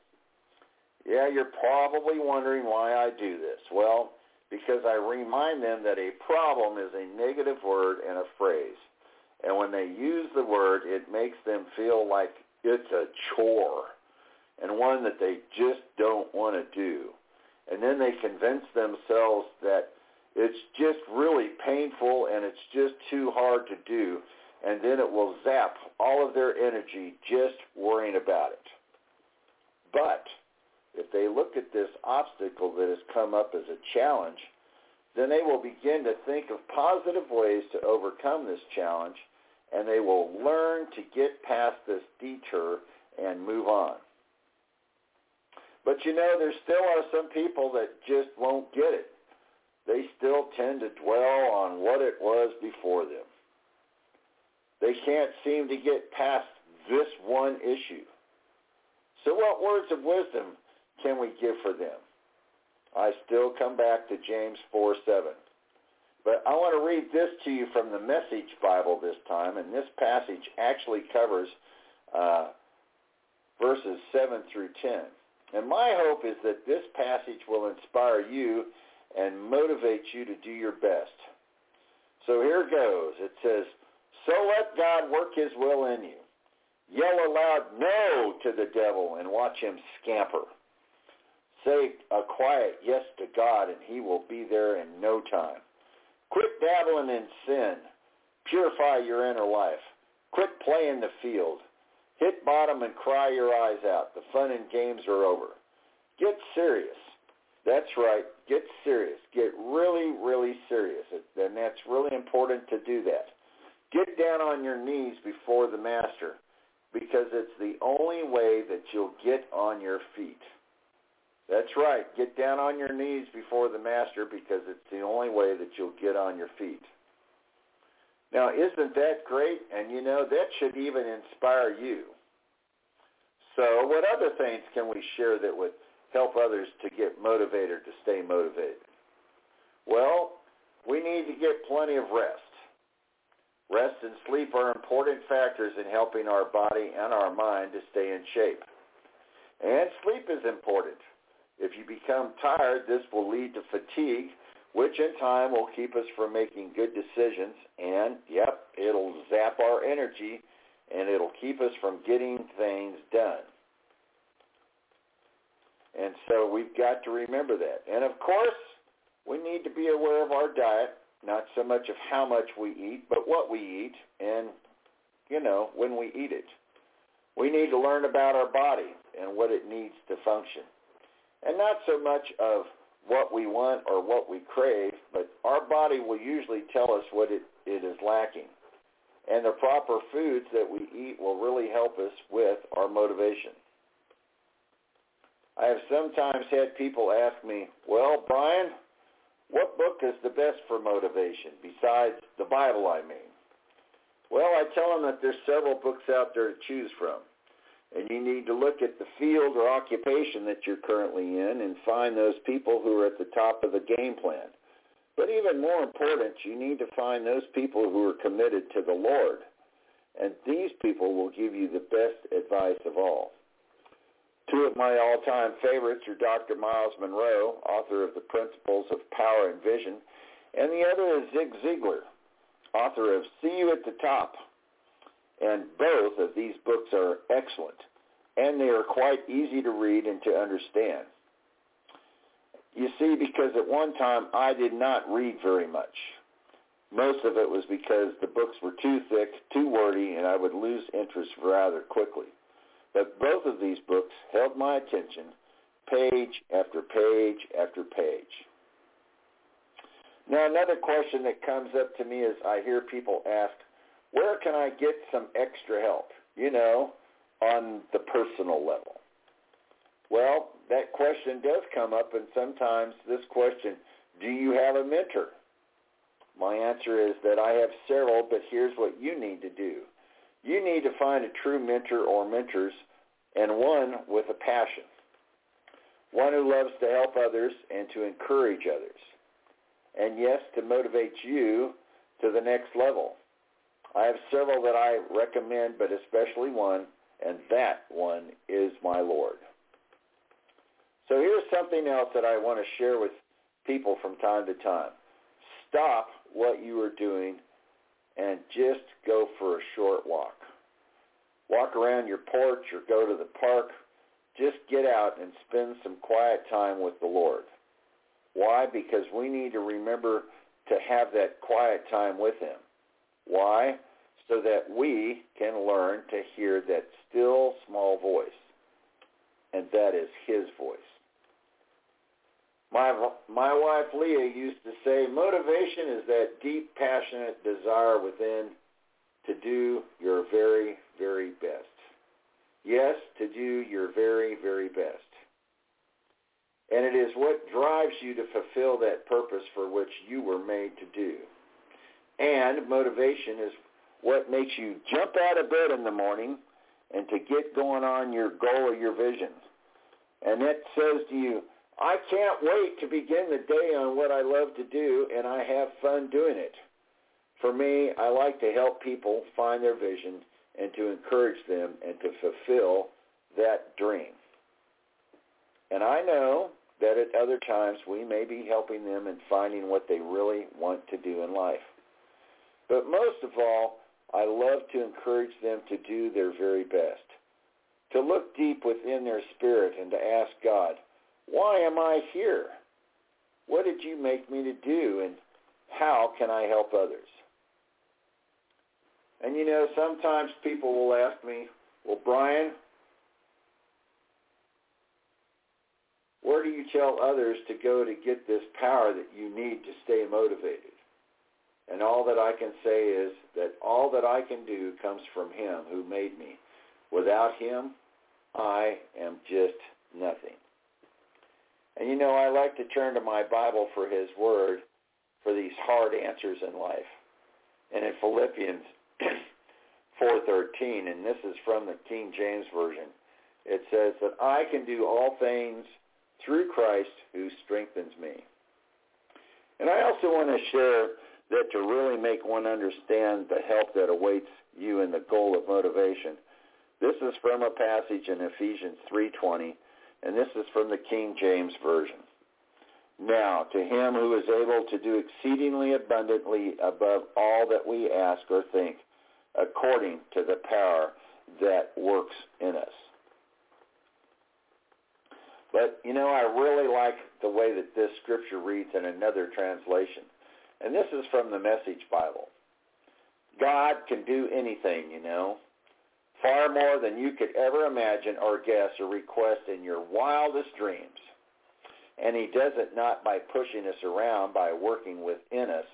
Yeah, you're probably wondering why I do this. Well, because I remind them that a problem is a negative word and a phrase. And when they use the word, it makes them feel like it's a chore and one that they just don't want to do and then they convince themselves that it's just really painful and it's just too hard to do, and then it will zap all of their energy just worrying about it. But if they look at this obstacle that has come up as a challenge, then they will begin to think of positive ways to overcome this challenge, and they will learn to get past this detour and move on. But you know, there still are some people that just won't get it. They still tend to dwell on what it was before them. They can't seem to get past this one issue. So what words of wisdom can we give for them? I still come back to James 4, 7. But I want to read this to you from the Message Bible this time, and this passage actually covers uh, verses 7 through 10. And my hope is that this passage will inspire you and motivate you to do your best. So here goes. It says, So let God work his will in you. Yell aloud no to the devil and watch him scamper. Say a quiet yes to God and he will be there in no time. Quit dabbling in sin. Purify your inner life. Quit playing the field. Hit bottom and cry your eyes out. The fun and games are over. Get serious. That's right. Get serious. Get really, really serious. And that's really important to do that. Get down on your knees before the master because it's the only way that you'll get on your feet. That's right. Get down on your knees before the master because it's the only way that you'll get on your feet. Now, isn't that great? And you know, that should even inspire you. So what other things can we share that would help others to get motivated to stay motivated? Well, we need to get plenty of rest. Rest and sleep are important factors in helping our body and our mind to stay in shape. And sleep is important. If you become tired, this will lead to fatigue, which in time will keep us from making good decisions. And, yep, it'll zap our energy and it'll keep us from getting things done. And so we've got to remember that. And of course, we need to be aware of our diet, not so much of how much we eat, but what we eat and, you know, when we eat it. We need to learn about our body and what it needs to function. And not so much of what we want or what we crave, but our body will usually tell us what it, it is lacking. and the proper foods that we eat will really help us with our motivation. I have sometimes had people ask me, well, Brian, what book is the best for motivation besides the Bible, I mean? Well, I tell them that there's several books out there to choose from. And you need to look at the field or occupation that you're currently in and find those people who are at the top of the game plan. But even more important, you need to find those people who are committed to the Lord. And these people will give you the best advice of all. Two of my all-time favorites are Dr. Myles Munroe, author of The Principles of Power and Vision, and the other is Zig Ziglar, author of See You at the Top. And both of these books are excellent, and they are quite easy to read and to understand. You see, because at one time I did not read very much. Most of it was because the books were too thick, too wordy, and I would lose interest rather quickly. But both of these books held my attention page after page after page. Now another question that comes up to me is I hear people ask, where can I get some extra help? You know, on the personal level. Well, that question does come up and sometimes this question, do you have a mentor? My answer is that I have several, but here's what you need to do. You need to find a true mentor or mentors and one with a passion. One who loves to help others and to encourage others. And yes, to motivate you to the next level. I have several that I recommend, but especially one, and that one is my Lord. So here's something else that I want to share with people from time to time. Stop what you are doing and just go for a short walk. Walk around your porch or go to the park. Just get out and spend some quiet time with the Lord. Why? Because we need to remember to have that quiet time with him. Why? So that we can learn to hear that still small voice. And that is his voice. My, my wife Leah used to say, motivation is that deep, passionate desire within to do your very, very best. Yes, to do your very, very best. And it is what drives you to fulfill that purpose for which you were made to do. And motivation is what makes you jump out of bed in the morning and to get going on your goal or your vision. And it says to you, I can't wait to begin the day on what I love to do, and I have fun doing it. For me, I like to help people find their vision and to encourage them and to fulfill that dream. And I know that at other times we may be helping them in finding what they really want to do in life. But most of all, I love to encourage them to do their very best, to look deep within their spirit and to ask God, why am I here? What did you make me to do and how can I help others? And you know, sometimes people will ask me, well, Brian, where do you tell others to go to get this power that you need to stay motivated? And all that I can say is that all that I can do comes from him who made me. Without him, I am just nothing. And you know, I like to turn to my Bible for his word for these hard answers in life. And in Philippians 4.13, and this is from the King James Version, it says that I can do all things through Christ who strengthens me. And I also want to share that to really make one understand the help that awaits you in the goal of motivation. This is from a passage in Ephesians 3.20, and this is from the King James Version. Now, to him who is able to do exceedingly abundantly above all that we ask or think, according to the power that works in us. But, you know, I really like the way that this scripture reads in another translation. And this is from the Message Bible. God can do anything, you know, far more than you could ever imagine or guess or request in your wildest dreams. And he does it not by pushing us around, by working within us.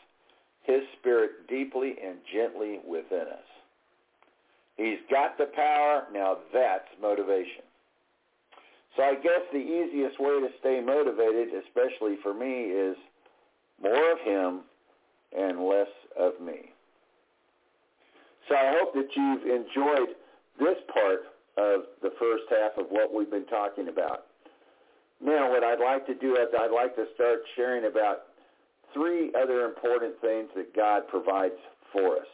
his spirit deeply and gently within us. He's got the power. Now that's motivation. So I guess the easiest way to stay motivated, especially for me, is more of him and less of me. So I hope that you've enjoyed this part of the first half of what we've been talking about. Now, what I'd like to do is I'd like to start sharing about three other important things that God provides for us.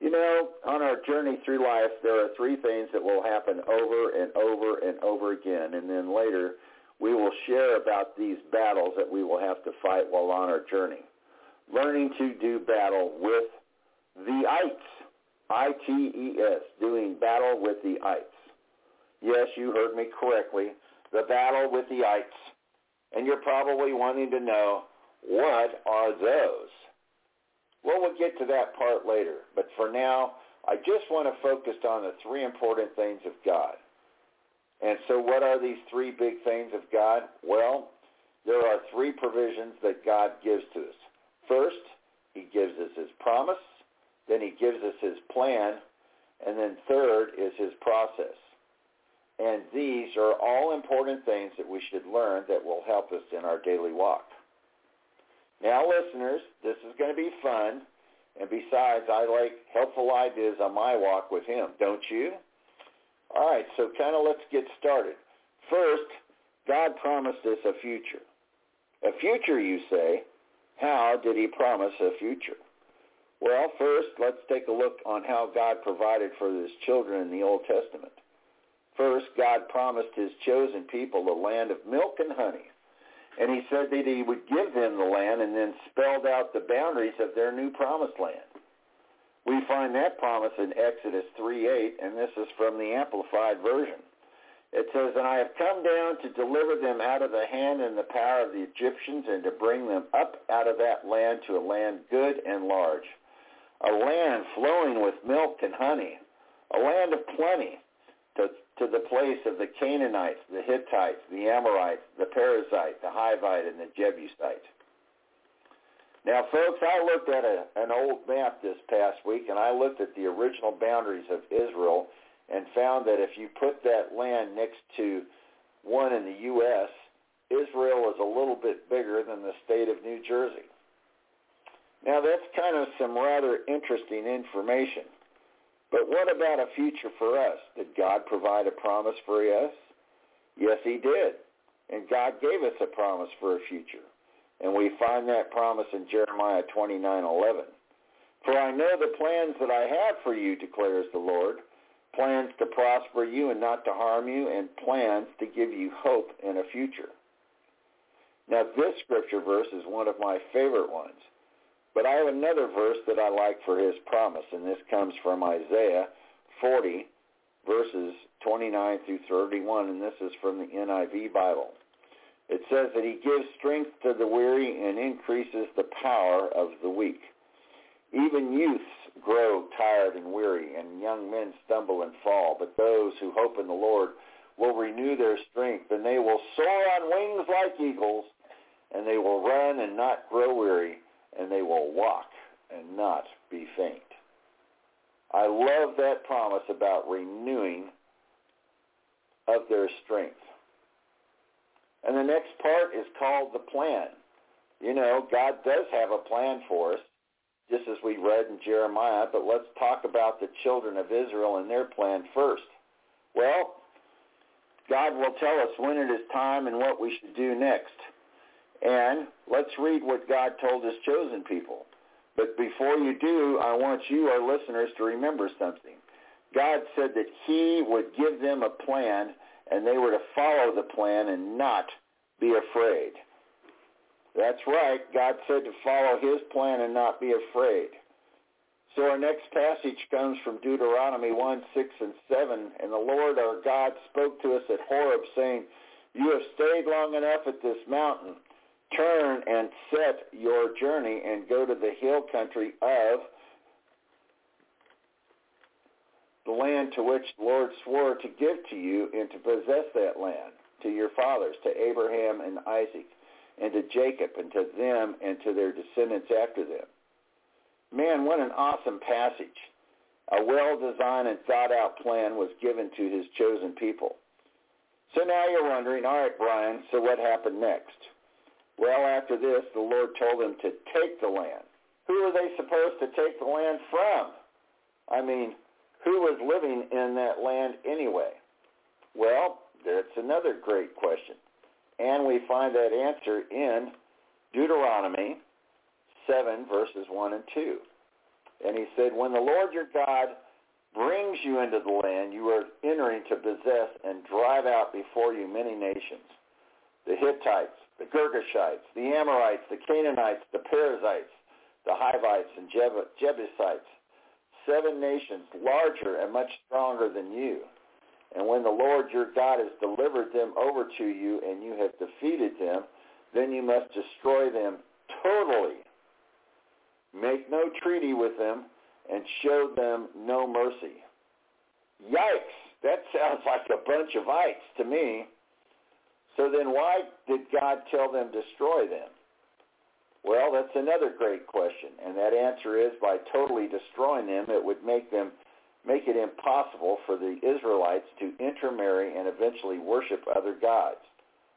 You know, on our journey through life, there are three things that will happen over and over and over again. And then later, we will share about these battles that we will have to fight while on our journey. Learning to do battle with the ites. I-T-E-S, doing battle with the ites. Yes, you heard me correctly. The battle with the ites. And you're probably wanting to know, what are those? Well, we'll get to that part later. But for now, I just want to focus on the three important things of God. And so what are these three big things of God? Well, there are three provisions that God gives to us. First, he gives us his promise. Then he gives us his plan. And then third is his process. And these are all important things that we should learn that will help us in our daily walk. Now, listeners, this is going to be fun. And besides, I like helpful ideas on my walk with him, don't you? All right, so kind of let's get started. First, God promised us a future. A future, you say. How did he promise a future? Well, first, let's take a look on how God provided for his children in the Old Testament. First, God promised his chosen people a land of milk and honey. And he said that he would give them the land and then spelled out the boundaries of their new promised land. We find that promise in Exodus 3.8, and this is from the Amplified Version. It says, And I have come down to deliver them out of the hand and the power of the Egyptians and to bring them up out of that land to a land good and large, a land flowing with milk and honey, a land of plenty, to to the place of the Canaanites, the Hittites, the Amorites, the Perizzite, the Hivite, and the Jebusite. Now, folks, I looked at a, an old map this past week, and I looked at the original boundaries of Israel and found that if you put that land next to one in the U.S., Israel is a little bit bigger than the state of New Jersey. Now, that's kind of some rather interesting information. But what about a future for us? Did God provide a promise for us? Yes, he did. And God gave us a promise for a future. And we find that promise in Jeremiah 29:11. For I know the plans that I have for you, declares the Lord, plans to prosper you and not to harm you, and plans to give you hope in a future. Now this scripture verse is one of my favorite ones but I have another verse that I like for his promise, and this comes from Isaiah 40, verses 29 through 31, and this is from the NIV Bible. It says that he gives strength to the weary and increases the power of the weak. Even youths grow tired and weary, and young men stumble and fall, but those who hope in the Lord will renew their strength, and they will soar on wings like eagles, and they will run and not grow weary and they will walk and not be faint. I love that promise about renewing of their strength. And the next part is called the plan. You know, God does have a plan for us, just as we read in Jeremiah, but let's talk about the children of Israel and their plan first. Well, God will tell us when it is time and what we should do next. And let's read what God told his chosen people. But before you do, I want you, our listeners, to remember something. God said that he would give them a plan and they were to follow the plan and not be afraid. That's right. God said to follow his plan and not be afraid. So our next passage comes from Deuteronomy 1, 6, and 7. And the Lord our God spoke to us at Horeb, saying, You have stayed long enough at this mountain turn and set your journey and go to the hill country of the land to which the Lord swore to give to you and to possess that land to your fathers, to Abraham and Isaac, and to Jacob, and to them and to their descendants after them. man, what an awesome passage. A well-designed and thought-out plan was given to his chosen people. So now you're wondering, all right, Brian, so what happened next? Well, after this, the Lord told them to take the land. Who were they supposed to take the land from? I mean, who was living in that land anyway? Well, that's another great question. And we find that answer in Deuteronomy 7, verses 1 and 2. And he said, when the Lord your God brings you into the land you are entering to possess and drive out before you many nations, the Hittites, the Girgashites, the Amorites, the Canaanites, the Perizzites, the Hivites, and Jebusites, seven nations larger and much stronger than you. And when the Lord your God has delivered them over to you and you have defeated them, then you must destroy them totally Make no treaty with them, and show them no mercy. Yikes! That sounds like a bunch of ites to me. So then why did God tell them destroy them? Well, that's another great question, and that answer is by totally destroying them, it would make them make it impossible for the Israelites to intermarry and eventually worship other gods,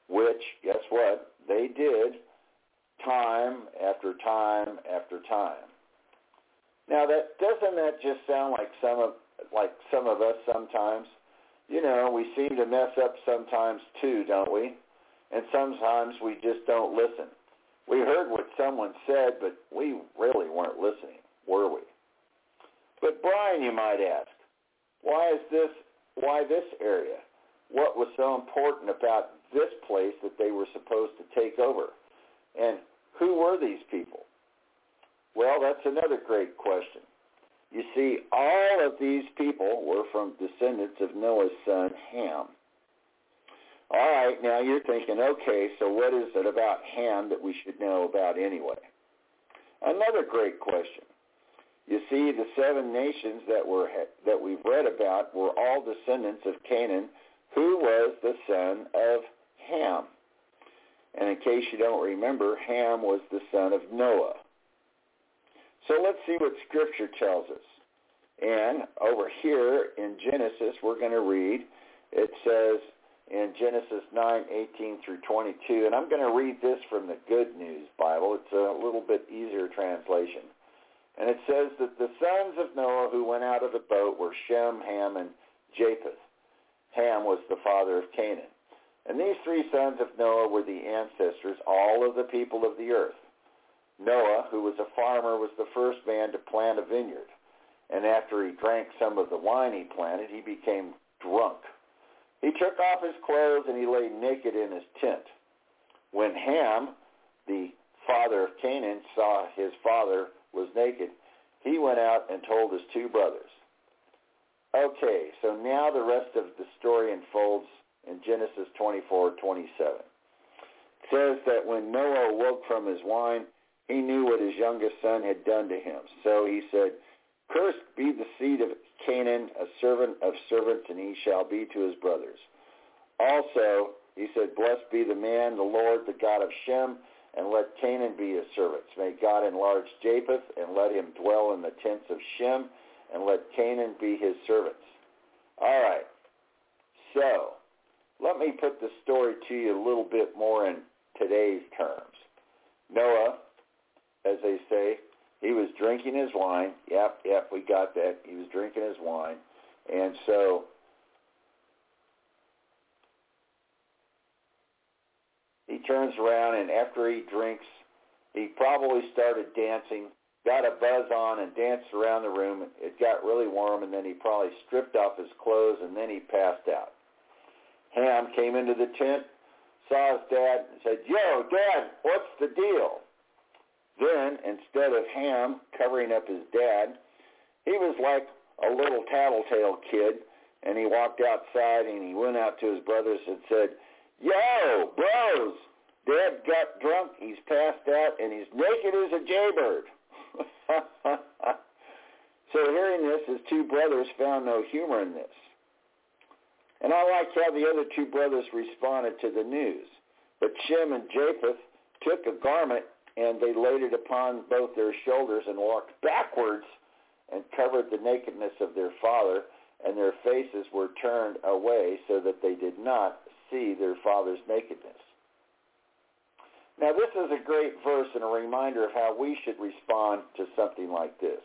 which, guess what, they did time after time after time. Now that doesn't that just sound like some of like some of us sometimes? You know, we seem to mess up sometimes too, don't we? And sometimes we just don't listen. We heard what someone said, but we really weren't listening, were we? But Brian, you might ask, why is this why this area? What was so important about this place that they were supposed to take over? And who were these people? Well, that's another great question. You see, all of these people were from descendants of Noah's son, Ham. All right, now you're thinking, okay, so what is it about Ham that we should know about anyway? Another great question. You see, the seven nations that were that we've read about were all descendants of Canaan, who was the son of Ham. And in case you don't remember, Ham was the son of Noah. So let's see what Scripture tells us. And over here in Genesis, we're going to read, it says in Genesis 9, 18 through 22, and I'm going to read this from the Good News Bible. It's a little bit easier translation. And it says that the sons of Noah who went out of the boat were Shem, Ham, and Japheth. Ham was the father of Canaan. And these three sons of Noah were the ancestors, all of the people of the earth. Noah, who was a farmer, was the first man to plant a vineyard. And after he drank some of the wine he planted, he became drunk. He took off his clothes and he lay naked in his tent. When Ham, the father of Canaan, saw his father was naked, he went out and told his two brothers. Okay, so now the rest of the story unfolds in Genesis 24, 27. It says that when Noah awoke from his wine, he knew what his youngest son had done to him. So he said, Cursed be the seed of Canaan, a servant of servants, and he shall be to his brothers. Also, he said, Blessed be the man, the Lord, the God of Shem, and let Canaan be his servants. May God enlarge Japheth, and let him dwell in the tents of Shem, and let Canaan be his servants. All right. So, let me put the story to you a little bit more in today's terms. Noah, as they say, he was drinking his wine. Yep, yep, we got that. He was drinking his wine. And so turns around and after he drinks, he probably started dancing, got a buzz on and danced around the room. It got really warm and then he probably stripped off his clothes and then he passed out. Ham came into the tent, saw his dad, and said, Yo, Dad, what's the deal? Then, instead of Ham covering up his dad, he was like a little tattletale kid, and he walked outside and he went out to his brothers and said, Yo, bros, Dad got drunk, he's passed out, and he's naked as a jaybird. so hearing this, his two brothers found no humor in this. And I like how the other two brothers responded to the news. But Shem and Japheth took a garment and they laid it upon both their shoulders and walked backwards and covered the nakedness of their father, and their faces were turned away so that they did not see their father's nakedness. Now this is a great verse and a reminder of how we should respond to something like this.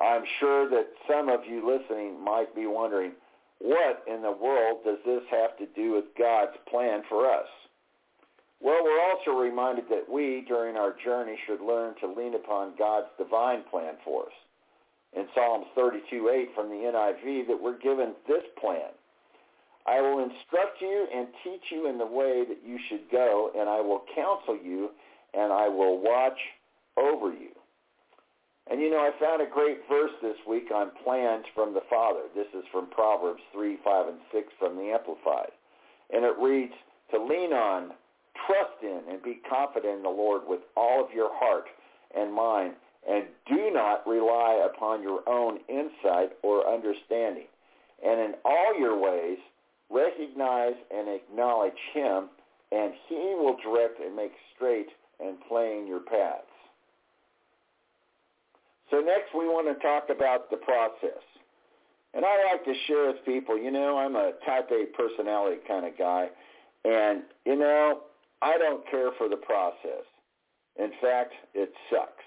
I'm sure that some of you listening might be wondering, what in the world does this have to do with God's plan for us? Well, we're also reminded that we, during our journey, should learn to lean upon God's divine plan for us. In Psalms 32:8 from the NIV, that we're given this plan. I will instruct you and teach you in the way that you should go, and I will counsel you, and I will watch over you. And you know, I found a great verse this week on plans from the Father. This is from Proverbs 3, 5, and 6 from the Amplified. And it reads, to lean on, trust in, and be confident in the Lord with all of your heart and mind, and do not rely upon your own insight or understanding. And in all your ways, recognize and acknowledge him, and he will direct and make straight and plain your paths. So next we want to talk about the process. And I like to share with people, you know, I'm a type A personality kind of guy. And, you know, I don't care for the process. In fact, it sucks.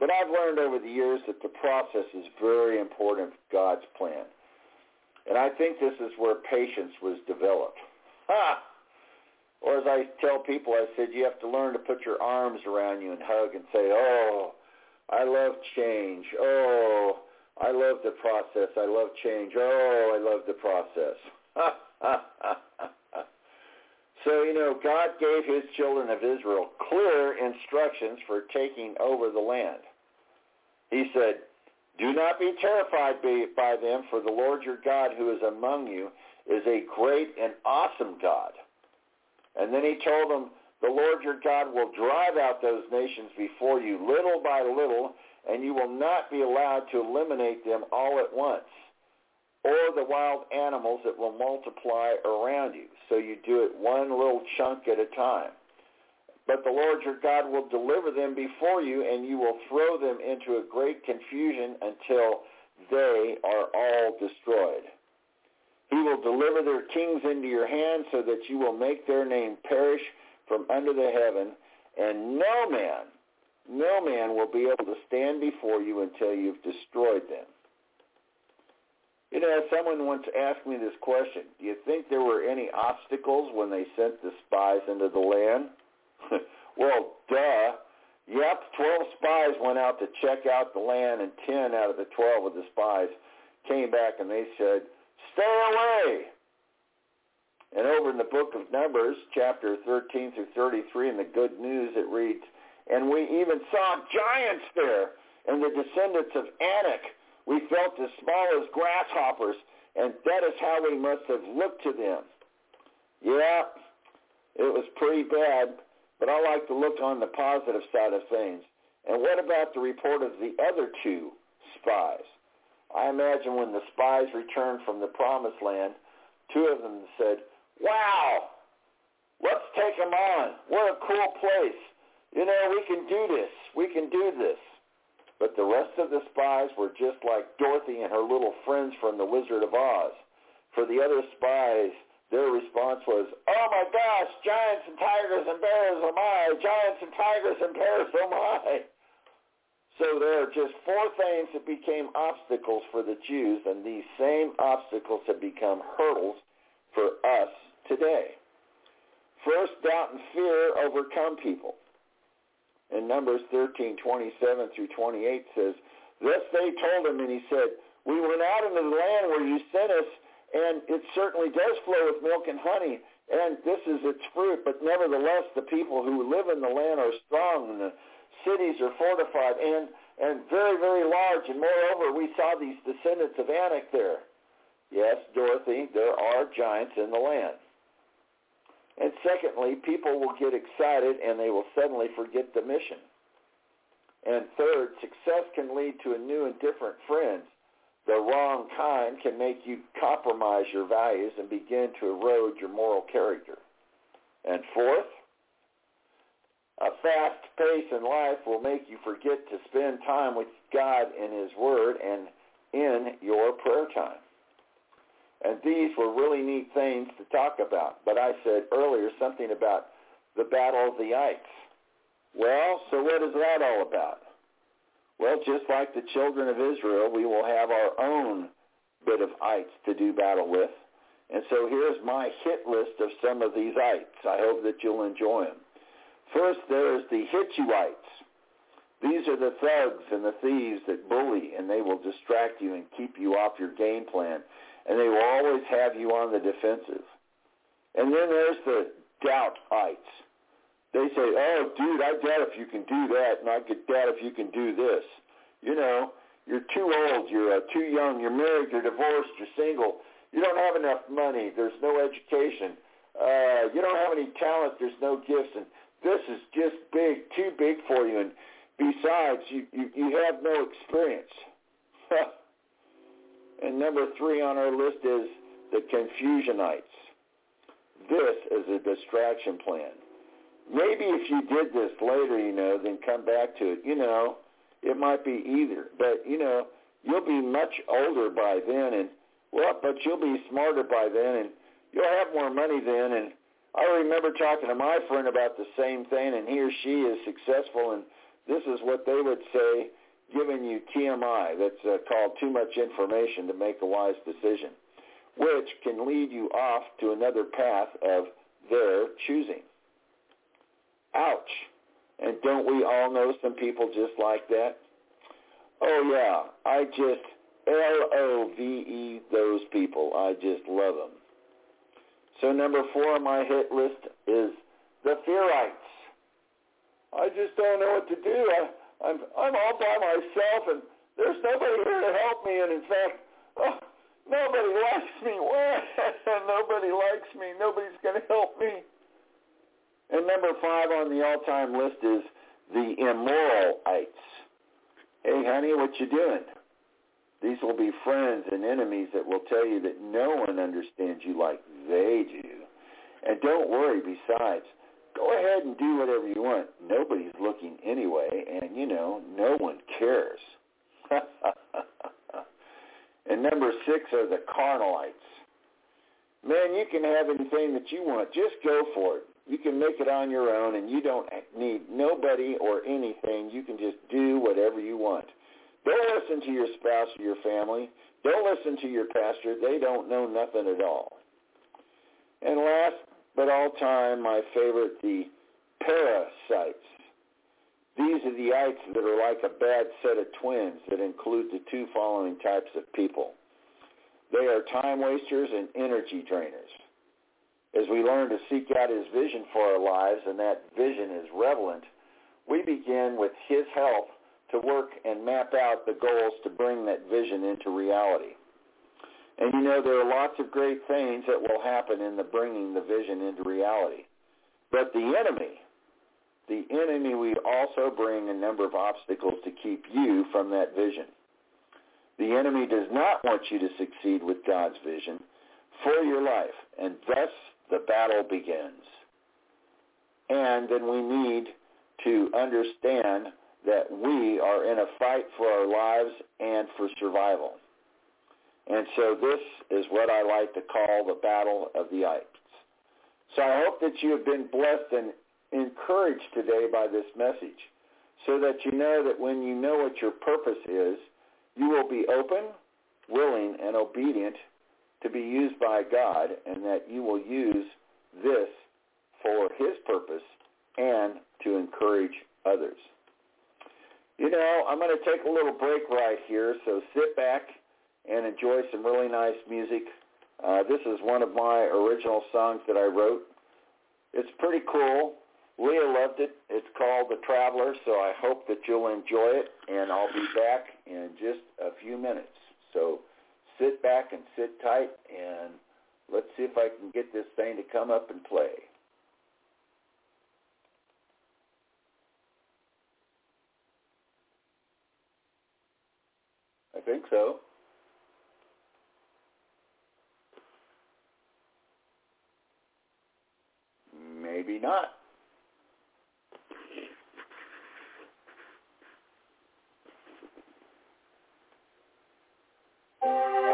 But I've learned over the years that the process is very important for God's plan. And I think this is where patience was developed. Ha! Or as I tell people, I said, you have to learn to put your arms around you and hug and say, oh, I love change. Oh, I love the process. I love change. Oh, I love the process. so, you know, God gave his children of Israel clear instructions for taking over the land. He said, do not be terrified by them, for the Lord your God who is among you is a great and awesome God. And then he told them, the Lord your God will drive out those nations before you little by little, and you will not be allowed to eliminate them all at once, or the wild animals that will multiply around you. So you do it one little chunk at a time. But the Lord your God will deliver them before you, and you will throw them into a great confusion until they are all destroyed. He will deliver their kings into your hand so that you will make their name perish from under the heaven, and no man, no man will be able to stand before you until you've destroyed them. You know, someone once asked me this question. Do you think there were any obstacles when they sent the spies into the land? well, duh. Yep, 12 spies went out to check out the land, and 10 out of the 12 of the spies came back and they said, stay away. And over in the book of Numbers, chapter 13 through 33, in the good news, it reads, And we even saw giants there, and the descendants of Anak. We felt as small as grasshoppers, and that is how we must have looked to them. Yeah, it was pretty bad, but I like to look on the positive side of things. And what about the report of the other two spies? I imagine when the spies returned from the promised land, two of them said, wow, let's take them on. What a cool place. You know, we can do this. We can do this. But the rest of the spies were just like Dorothy and her little friends from The Wizard of Oz. For the other spies, their response was, oh my gosh, giants and tigers and bears, oh my, giants and tigers and bears, oh my. So there are just four things that became obstacles for the Jews, and these same obstacles have become hurdles for us today. First, doubt and fear overcome people. In Numbers 13, 27 through 28 says, This they told him, and he said, We went out into the land where you sent us, and it certainly does flow with milk and honey, and this is its fruit. But nevertheless, the people who live in the land are strong, and the cities are fortified, and, and very, very large. And moreover, we saw these descendants of Anak there. Yes, Dorothy, there are giants in the land. And secondly, people will get excited and they will suddenly forget the mission. And third, success can lead to a new and different friends. The wrong kind can make you compromise your values and begin to erode your moral character. And fourth, a fast pace in life will make you forget to spend time with God in his word and in your prayer time. And these were really neat things to talk about. But I said earlier something about the Battle of the Ites. Well, so what is that all about? Well, just like the children of Israel, we will have our own bit of ites to do battle with. And so here's my hit list of some of these ites. I hope that you'll enjoy them. First, there's the Hittites. These are the thugs and the thieves that bully, and they will distract you and keep you off your game plan, and they will always have you on the defensive. And then there's the doubtites. They say, oh, dude, I doubt if you can do that, and I could doubt if you can do this. You know, you're too old, you're uh, too young, you're married, you're divorced, you're single, you don't have enough money, there's no education, uh, you don't have any talent, there's no gifts, and this is just big, too big for you. And besides, you, you, you have no experience. and number three on our list is the Confusionites. This is a distraction plan. Maybe if you did this later, you know, then come back to it, you know, it might be either. But, you know, you'll be much older by then and, well, but you'll be smarter by then and you'll have more money then and I remember talking to my friend about the same thing, and he or she is successful, and this is what they would say, giving you TMI, that's uh, called too much information to make a wise decision, which can lead you off to another path of their choosing. Ouch. And don't we all know some people just like that? Oh, yeah. I just, L-O-V-E, those people. I just love them. So number four on my hit list is the Fearites. I just don't know what to do. I, I'm I'm all by myself, and there's nobody here to help me. And in fact, oh, nobody likes me. nobody likes me. Nobody's going to help me. And number five on the all-time list is the Immoralites. Hey, honey, what you doing? These will be friends and enemies that will tell you that no one understands you like they do. And don't worry, besides, go ahead and do whatever you want. Nobody's looking anyway, and, you know, no one cares. and number six are the carnalites. Man, you can have anything that you want. Just go for it. You can make it on your own, and you don't need nobody or anything. You can just do whatever you want. Don't listen to your spouse or your family. Don't listen to your pastor. They don't know nothing at all. And last but all time, my favorite, the parasites. These are the ites that are like a bad set of twins that include the two following types of people. They are time wasters and energy drainers. As we learn to seek out his vision for our lives, and that vision is relevant, we begin with his help to work and map out the goals to bring that vision into reality. And you know, there are lots of great things that will happen in the bringing the vision into reality. But the enemy, the enemy we also bring a number of obstacles to keep you from that vision. The enemy does not want you to succeed with God's vision for your life, and thus the battle begins. And then we need to understand that we are in a fight for our lives and for survival. And so this is what I like to call the battle of the ites. So I hope that you have been blessed and encouraged today by this message so that you know that when you know what your purpose is, you will be open, willing, and obedient to be used by God and that you will use this for his purpose and to encourage others. You know, I'm going to take a little break right here, so sit back and enjoy some really nice music. Uh, this is one of my original songs that I wrote. It's pretty cool. Leah loved it. It's called The Traveler, so I hope that you'll enjoy it, and I'll be back in just a few minutes. So sit back and sit tight, and let's see if I can get this thing to come up and play. I think so. Maybe not. Thank you.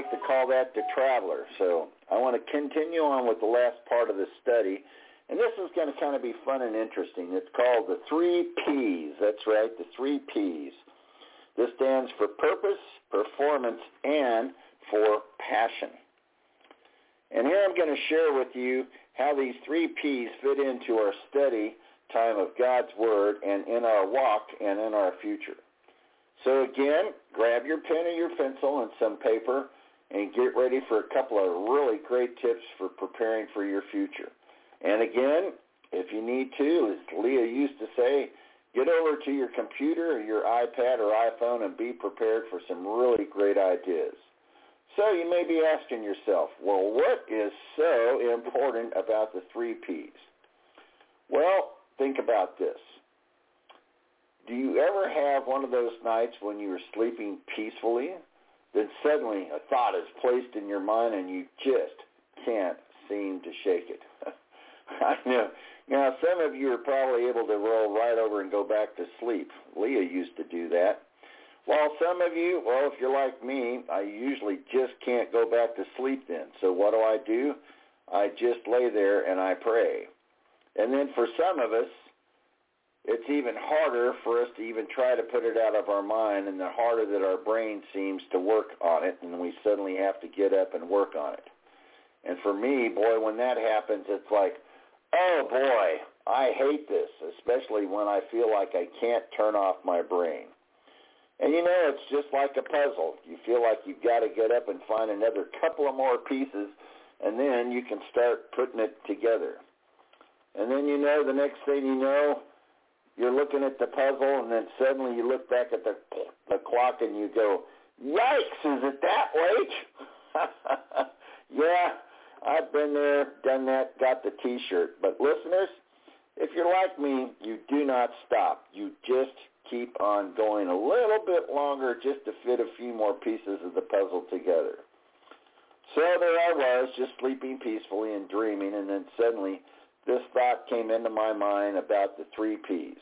Liked to call that the traveler. So I want to continue on with the last part of the study. And this is going to kind of be fun and interesting. It's called the three P's. That's right, the three P's. This stands for purpose, performance, and for passion. And here I'm going to share with you how these three P's fit into our study time of God's Word and in our walk and in our future. So again, grab your pen or your pencil and some paper and get ready for a couple of really great tips for preparing for your future. And again, if you need to, as Leah used to say, get over to your computer or your iPad or iPhone and be prepared for some really great ideas. So you may be asking yourself, well, what is so important about the three Ps? Well, think about this. Do you ever have one of those nights when you are sleeping peacefully, then suddenly a thought is placed in your mind and you just can't seem to shake it? I know. Now, some of you are probably able to roll right over and go back to sleep. Leah used to do that. While some of you, well, if you're like me, I usually just can't go back to sleep then. So what do I do? I just lay there and I pray. And then for some of us, it's even harder for us to even try to put it out of our mind and the harder that our brain seems to work on it and we suddenly have to get up and work on it. And for me, boy, when that happens, it's like, oh boy, I hate this, especially when I feel like I can't turn off my brain. And you know, it's just like a puzzle. You feel like you've got to get up and find another couple of more pieces, and then you can start putting it together. And then you know, the next thing you know, you're looking at the puzzle, and then suddenly you look back at the the clock and you go, "Yikes! Is it that late?" yeah, I've been there, done that, got the T-shirt. But listeners, if you're like me, you do not stop. You just keep on going a little bit longer just to fit a few more pieces of the puzzle together. So there I was, just sleeping peacefully and dreaming, and then suddenly this thought came into my mind about the three P's.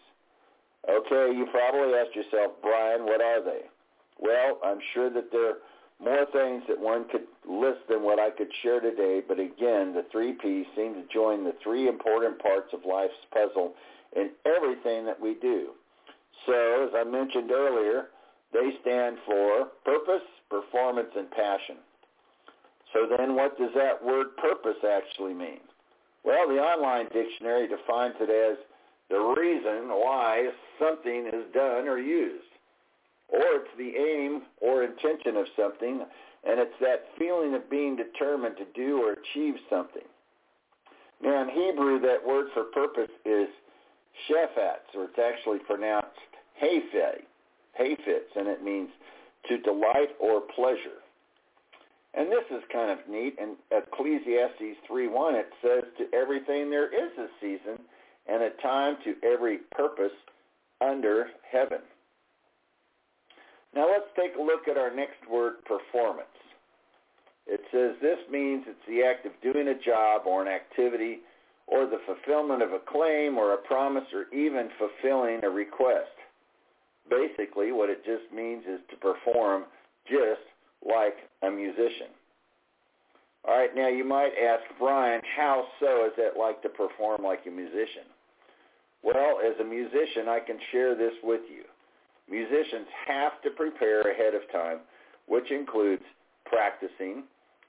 Okay, you probably asked yourself, Brian, what are they? Well, I'm sure that there are more things that one could list than what I could share today, but again, the three P's seem to join the three important parts of life's puzzle in everything that we do. So, as I mentioned earlier, they stand for purpose, performance, and passion. So then what does that word purpose actually mean? Well, the online dictionary defines it as the reason why something is done or used. Or it's the aim or intention of something, and it's that feeling of being determined to do or achieve something. Now in Hebrew, that word for purpose is shephatz, or it's actually pronounced hayfet, hayfits, and it means to delight or pleasure. And this is kind of neat. In Ecclesiastes 3.1, it says, to everything there is a season and a time to every purpose under heaven. Now let's take a look at our next word, performance. It says this means it's the act of doing a job or an activity or the fulfillment of a claim or a promise or even fulfilling a request. Basically, what it just means is to perform just like a musician. All right, now you might ask, Brian, how so is it like to perform like a musician? Well, as a musician, I can share this with you. Musicians have to prepare ahead of time, which includes practicing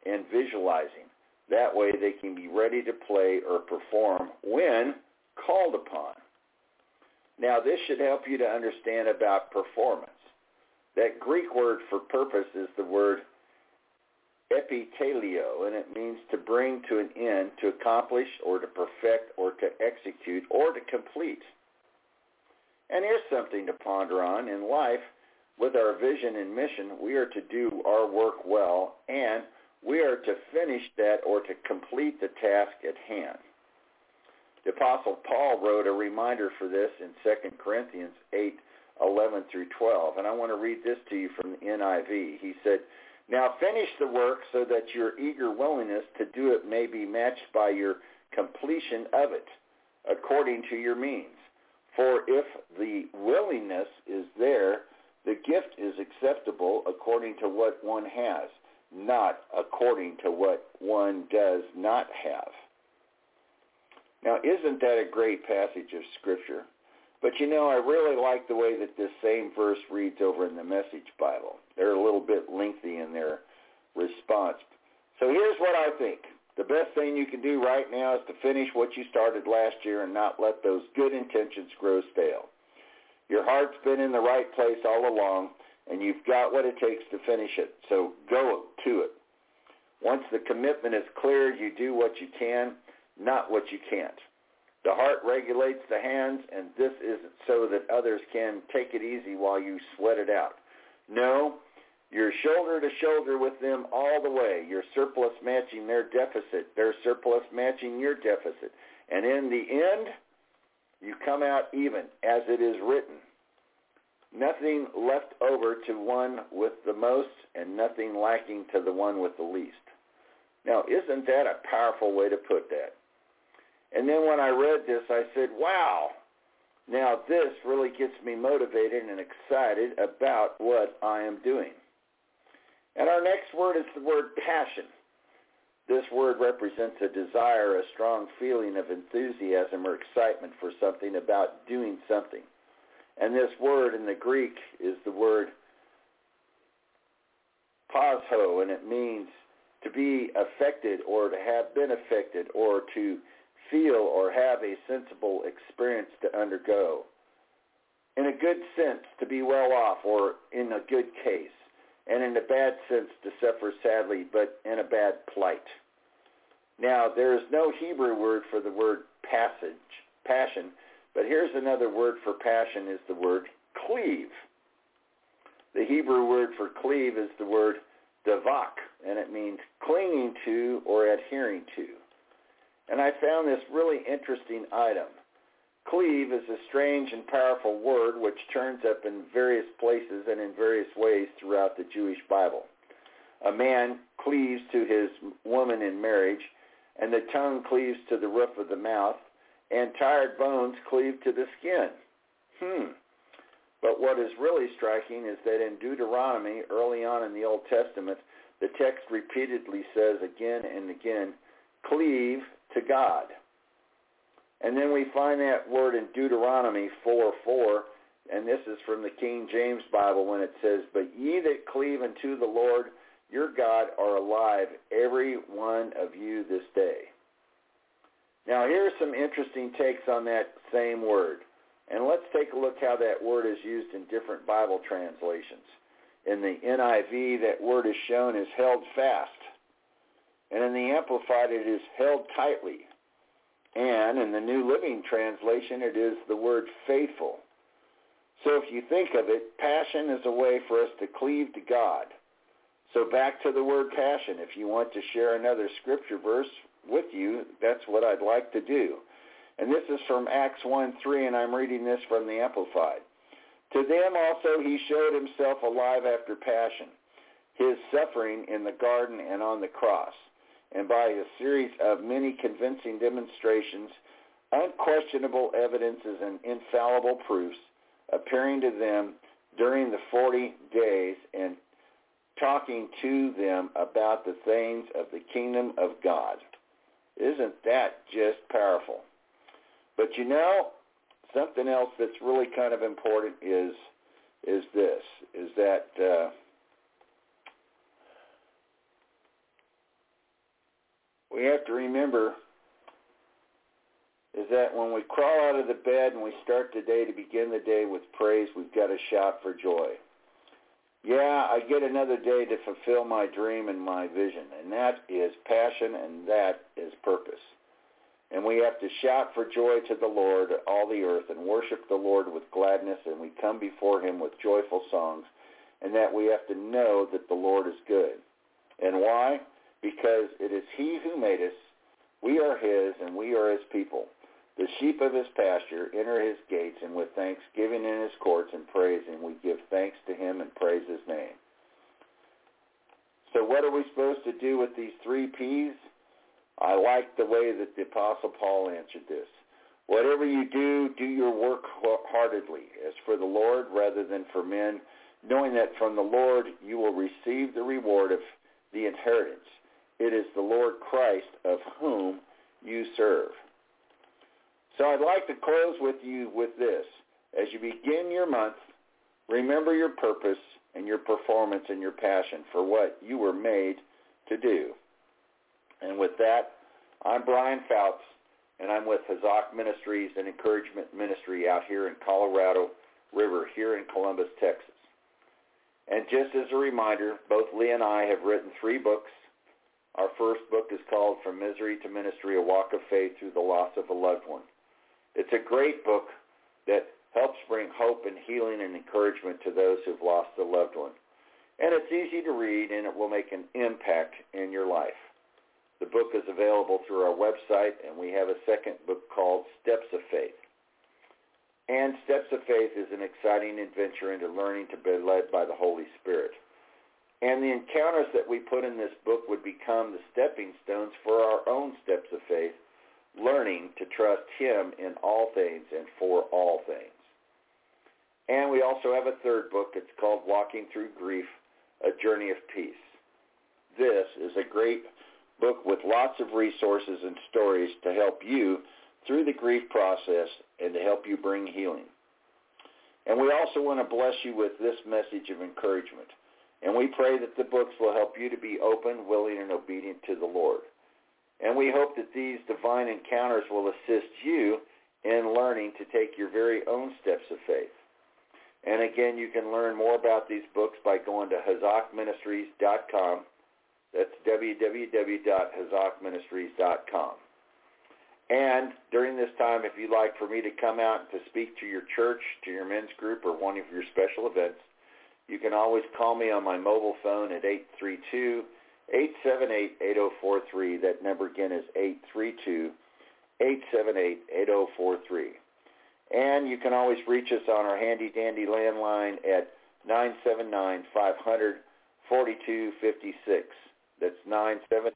and visualizing. That way they can be ready to play or perform when called upon. Now, this should help you to understand about performance. That Greek word for purpose is the word epitelio, and it means to bring to an end, to accomplish, or to perfect, or to execute, or to complete. And here's something to ponder on. In life, with our vision and mission, we are to do our work well, and We are to finish that or to complete the task at hand. The Apostle Paul wrote a reminder for this in 2 Corinthians 8, 11 through 12. And I want to read this to you from the NIV. He said, Now finish the work so that your eager willingness to do it may be matched by your completion of it, according to your means. For if the willingness is there, the gift is acceptable according to what one has, not according to what one does not have. Now, isn't that a great passage of Scripture? But you know, I really like the way that this same verse reads over in the Message Bible. They're a little bit lengthy in their response. So here's what I think. The best thing you can do right now is to finish what you started last year and not let those good intentions grow stale. Your heart's been in the right place all along, and you've got what it takes to finish it. So go to it. Once the commitment is clear, you do what you can, not what you can't. The heart regulates the hands, and this isn't so that others can take it easy while you sweat it out. No, you're shoulder to shoulder with them all the way. Your surplus matching their deficit, their surplus matching your deficit. And in the end, you come out even, as it is written. Nothing left over to one with the most, and nothing lacking to the one with the least. Now, isn't that a powerful way to put that? And then when I read this, I said, wow, now this really gets me motivated and excited about what I am doing. And our next word is the word passion. This word represents a desire, a strong feeling of enthusiasm or excitement for something, about doing something. And this word in the Greek is the word pasho, and it means to be affected or to have been affected or to feel or have a sensible experience to undergo. In a good sense, to be well off or in a good case. And in a bad sense, to suffer sadly, but in a bad plight. Now, there is no Hebrew word for the word passage, passion, but here's another word for passion is the word cleave. The Hebrew word for cleave is the word davak, and it means clinging to or adhering to. And I found this really interesting item. Cleave is a strange and powerful word which turns up in various places and in various ways throughout the Jewish Bible. A man cleaves to his woman in marriage, and the tongue cleaves to the roof of the mouth, and tired bones cleave to the skin. Hmm. But what is really striking is that in Deuteronomy, early on in the Old Testament, the text repeatedly says again and again, cleave to God. And then we find that word in Deuteronomy 4, 4, and this is from the King James Bible when it says, But ye that cleave unto the Lord your God are alive, every one of you this day. Now here are some interesting takes on that same word. And let's take a look how that word is used in different Bible translations. In the NIV, that word is shown as held fast. And in the Amplified, it is held tightly. And in the New Living Translation, it is the word faithful. So if you think of it, passion is a way for us to cleave to God. So back to the word passion. If you want to share another scripture verse with you, that's what I'd like to do. And this is from Acts 1, 3, and I'm reading this from the Amplified. To them also he showed himself alive after passion, his suffering in the garden and on the cross and by a series of many convincing demonstrations, unquestionable evidences and infallible proofs appearing to them during the 40 days and talking to them about the things of the kingdom of God. Isn't that just powerful? But you know, something else that's really kind of important is is this, is that uh, we have to remember is that when we crawl out of the bed and we start the day to begin the day with praise, we've got to shout for joy. Yeah, I get another day to fulfill my dream and my vision, and that is passion and that is purpose. And we have to shout for joy to the Lord, all the earth, and worship the Lord with gladness, and we come before him with joyful songs, and that we have to know that the Lord is good. And why? Because it is he who made us. We are his, and we are his people. The sheep of his pasture enter his gates, and with thanksgiving in his courts and praise him, we give thanks to him and praise his name. So what are we supposed to do with these three P's? I like the way that the Apostle Paul answered this. Whatever you do, do your work heartedly, as for the Lord rather than for men, knowing that from the Lord you will receive the reward of the inheritance. It is the Lord Christ of whom you serve. So I'd like to close with you with this. As you begin your month, remember your purpose and your performance and your passion for what you were made to do. And with that, I'm Brian Foutz, and I'm with Hazak Ministries and Encouragement Ministry out here in Colorado River, here in Columbus, Texas. And just as a reminder, both Lee and I have written three books. Our first book is called From Misery to Ministry, A Walk of Faith Through the Loss of a Loved One. It's a great book that helps bring hope and healing and encouragement to those who've lost a loved one. And it's easy to read and it will make an impact in your life. The book is available through our website and we have a second book called Steps of Faith. And Steps of Faith is an exciting adventure into learning to be led by the Holy Spirit. And the encounters that we put in this book would become the stepping stones for our own steps of faith, learning to trust him in all things and for all things. And we also have a third book. It's called Walking Through Grief, A Journey of Peace. This is a great book with lots of resources and stories to help you through the grief process and to help you bring healing. And we also want to bless you with this message of encouragement. And we pray that the books will help you to be open, willing, and obedient to the Lord. And we hope that these divine encounters will assist you in learning to take your very own steps of faith. And again, you can learn more about these books by going to hazakministries.com. That's www.hazakministries.com. And during this time, if you'd like for me to come out to speak to your church, to your men's group, or one of your special events, you can always call me on my mobile phone at 832-878-8043. That number again is 832-878-8043. And you can always reach us on our handy-dandy landline at 979-500-4256. That's 979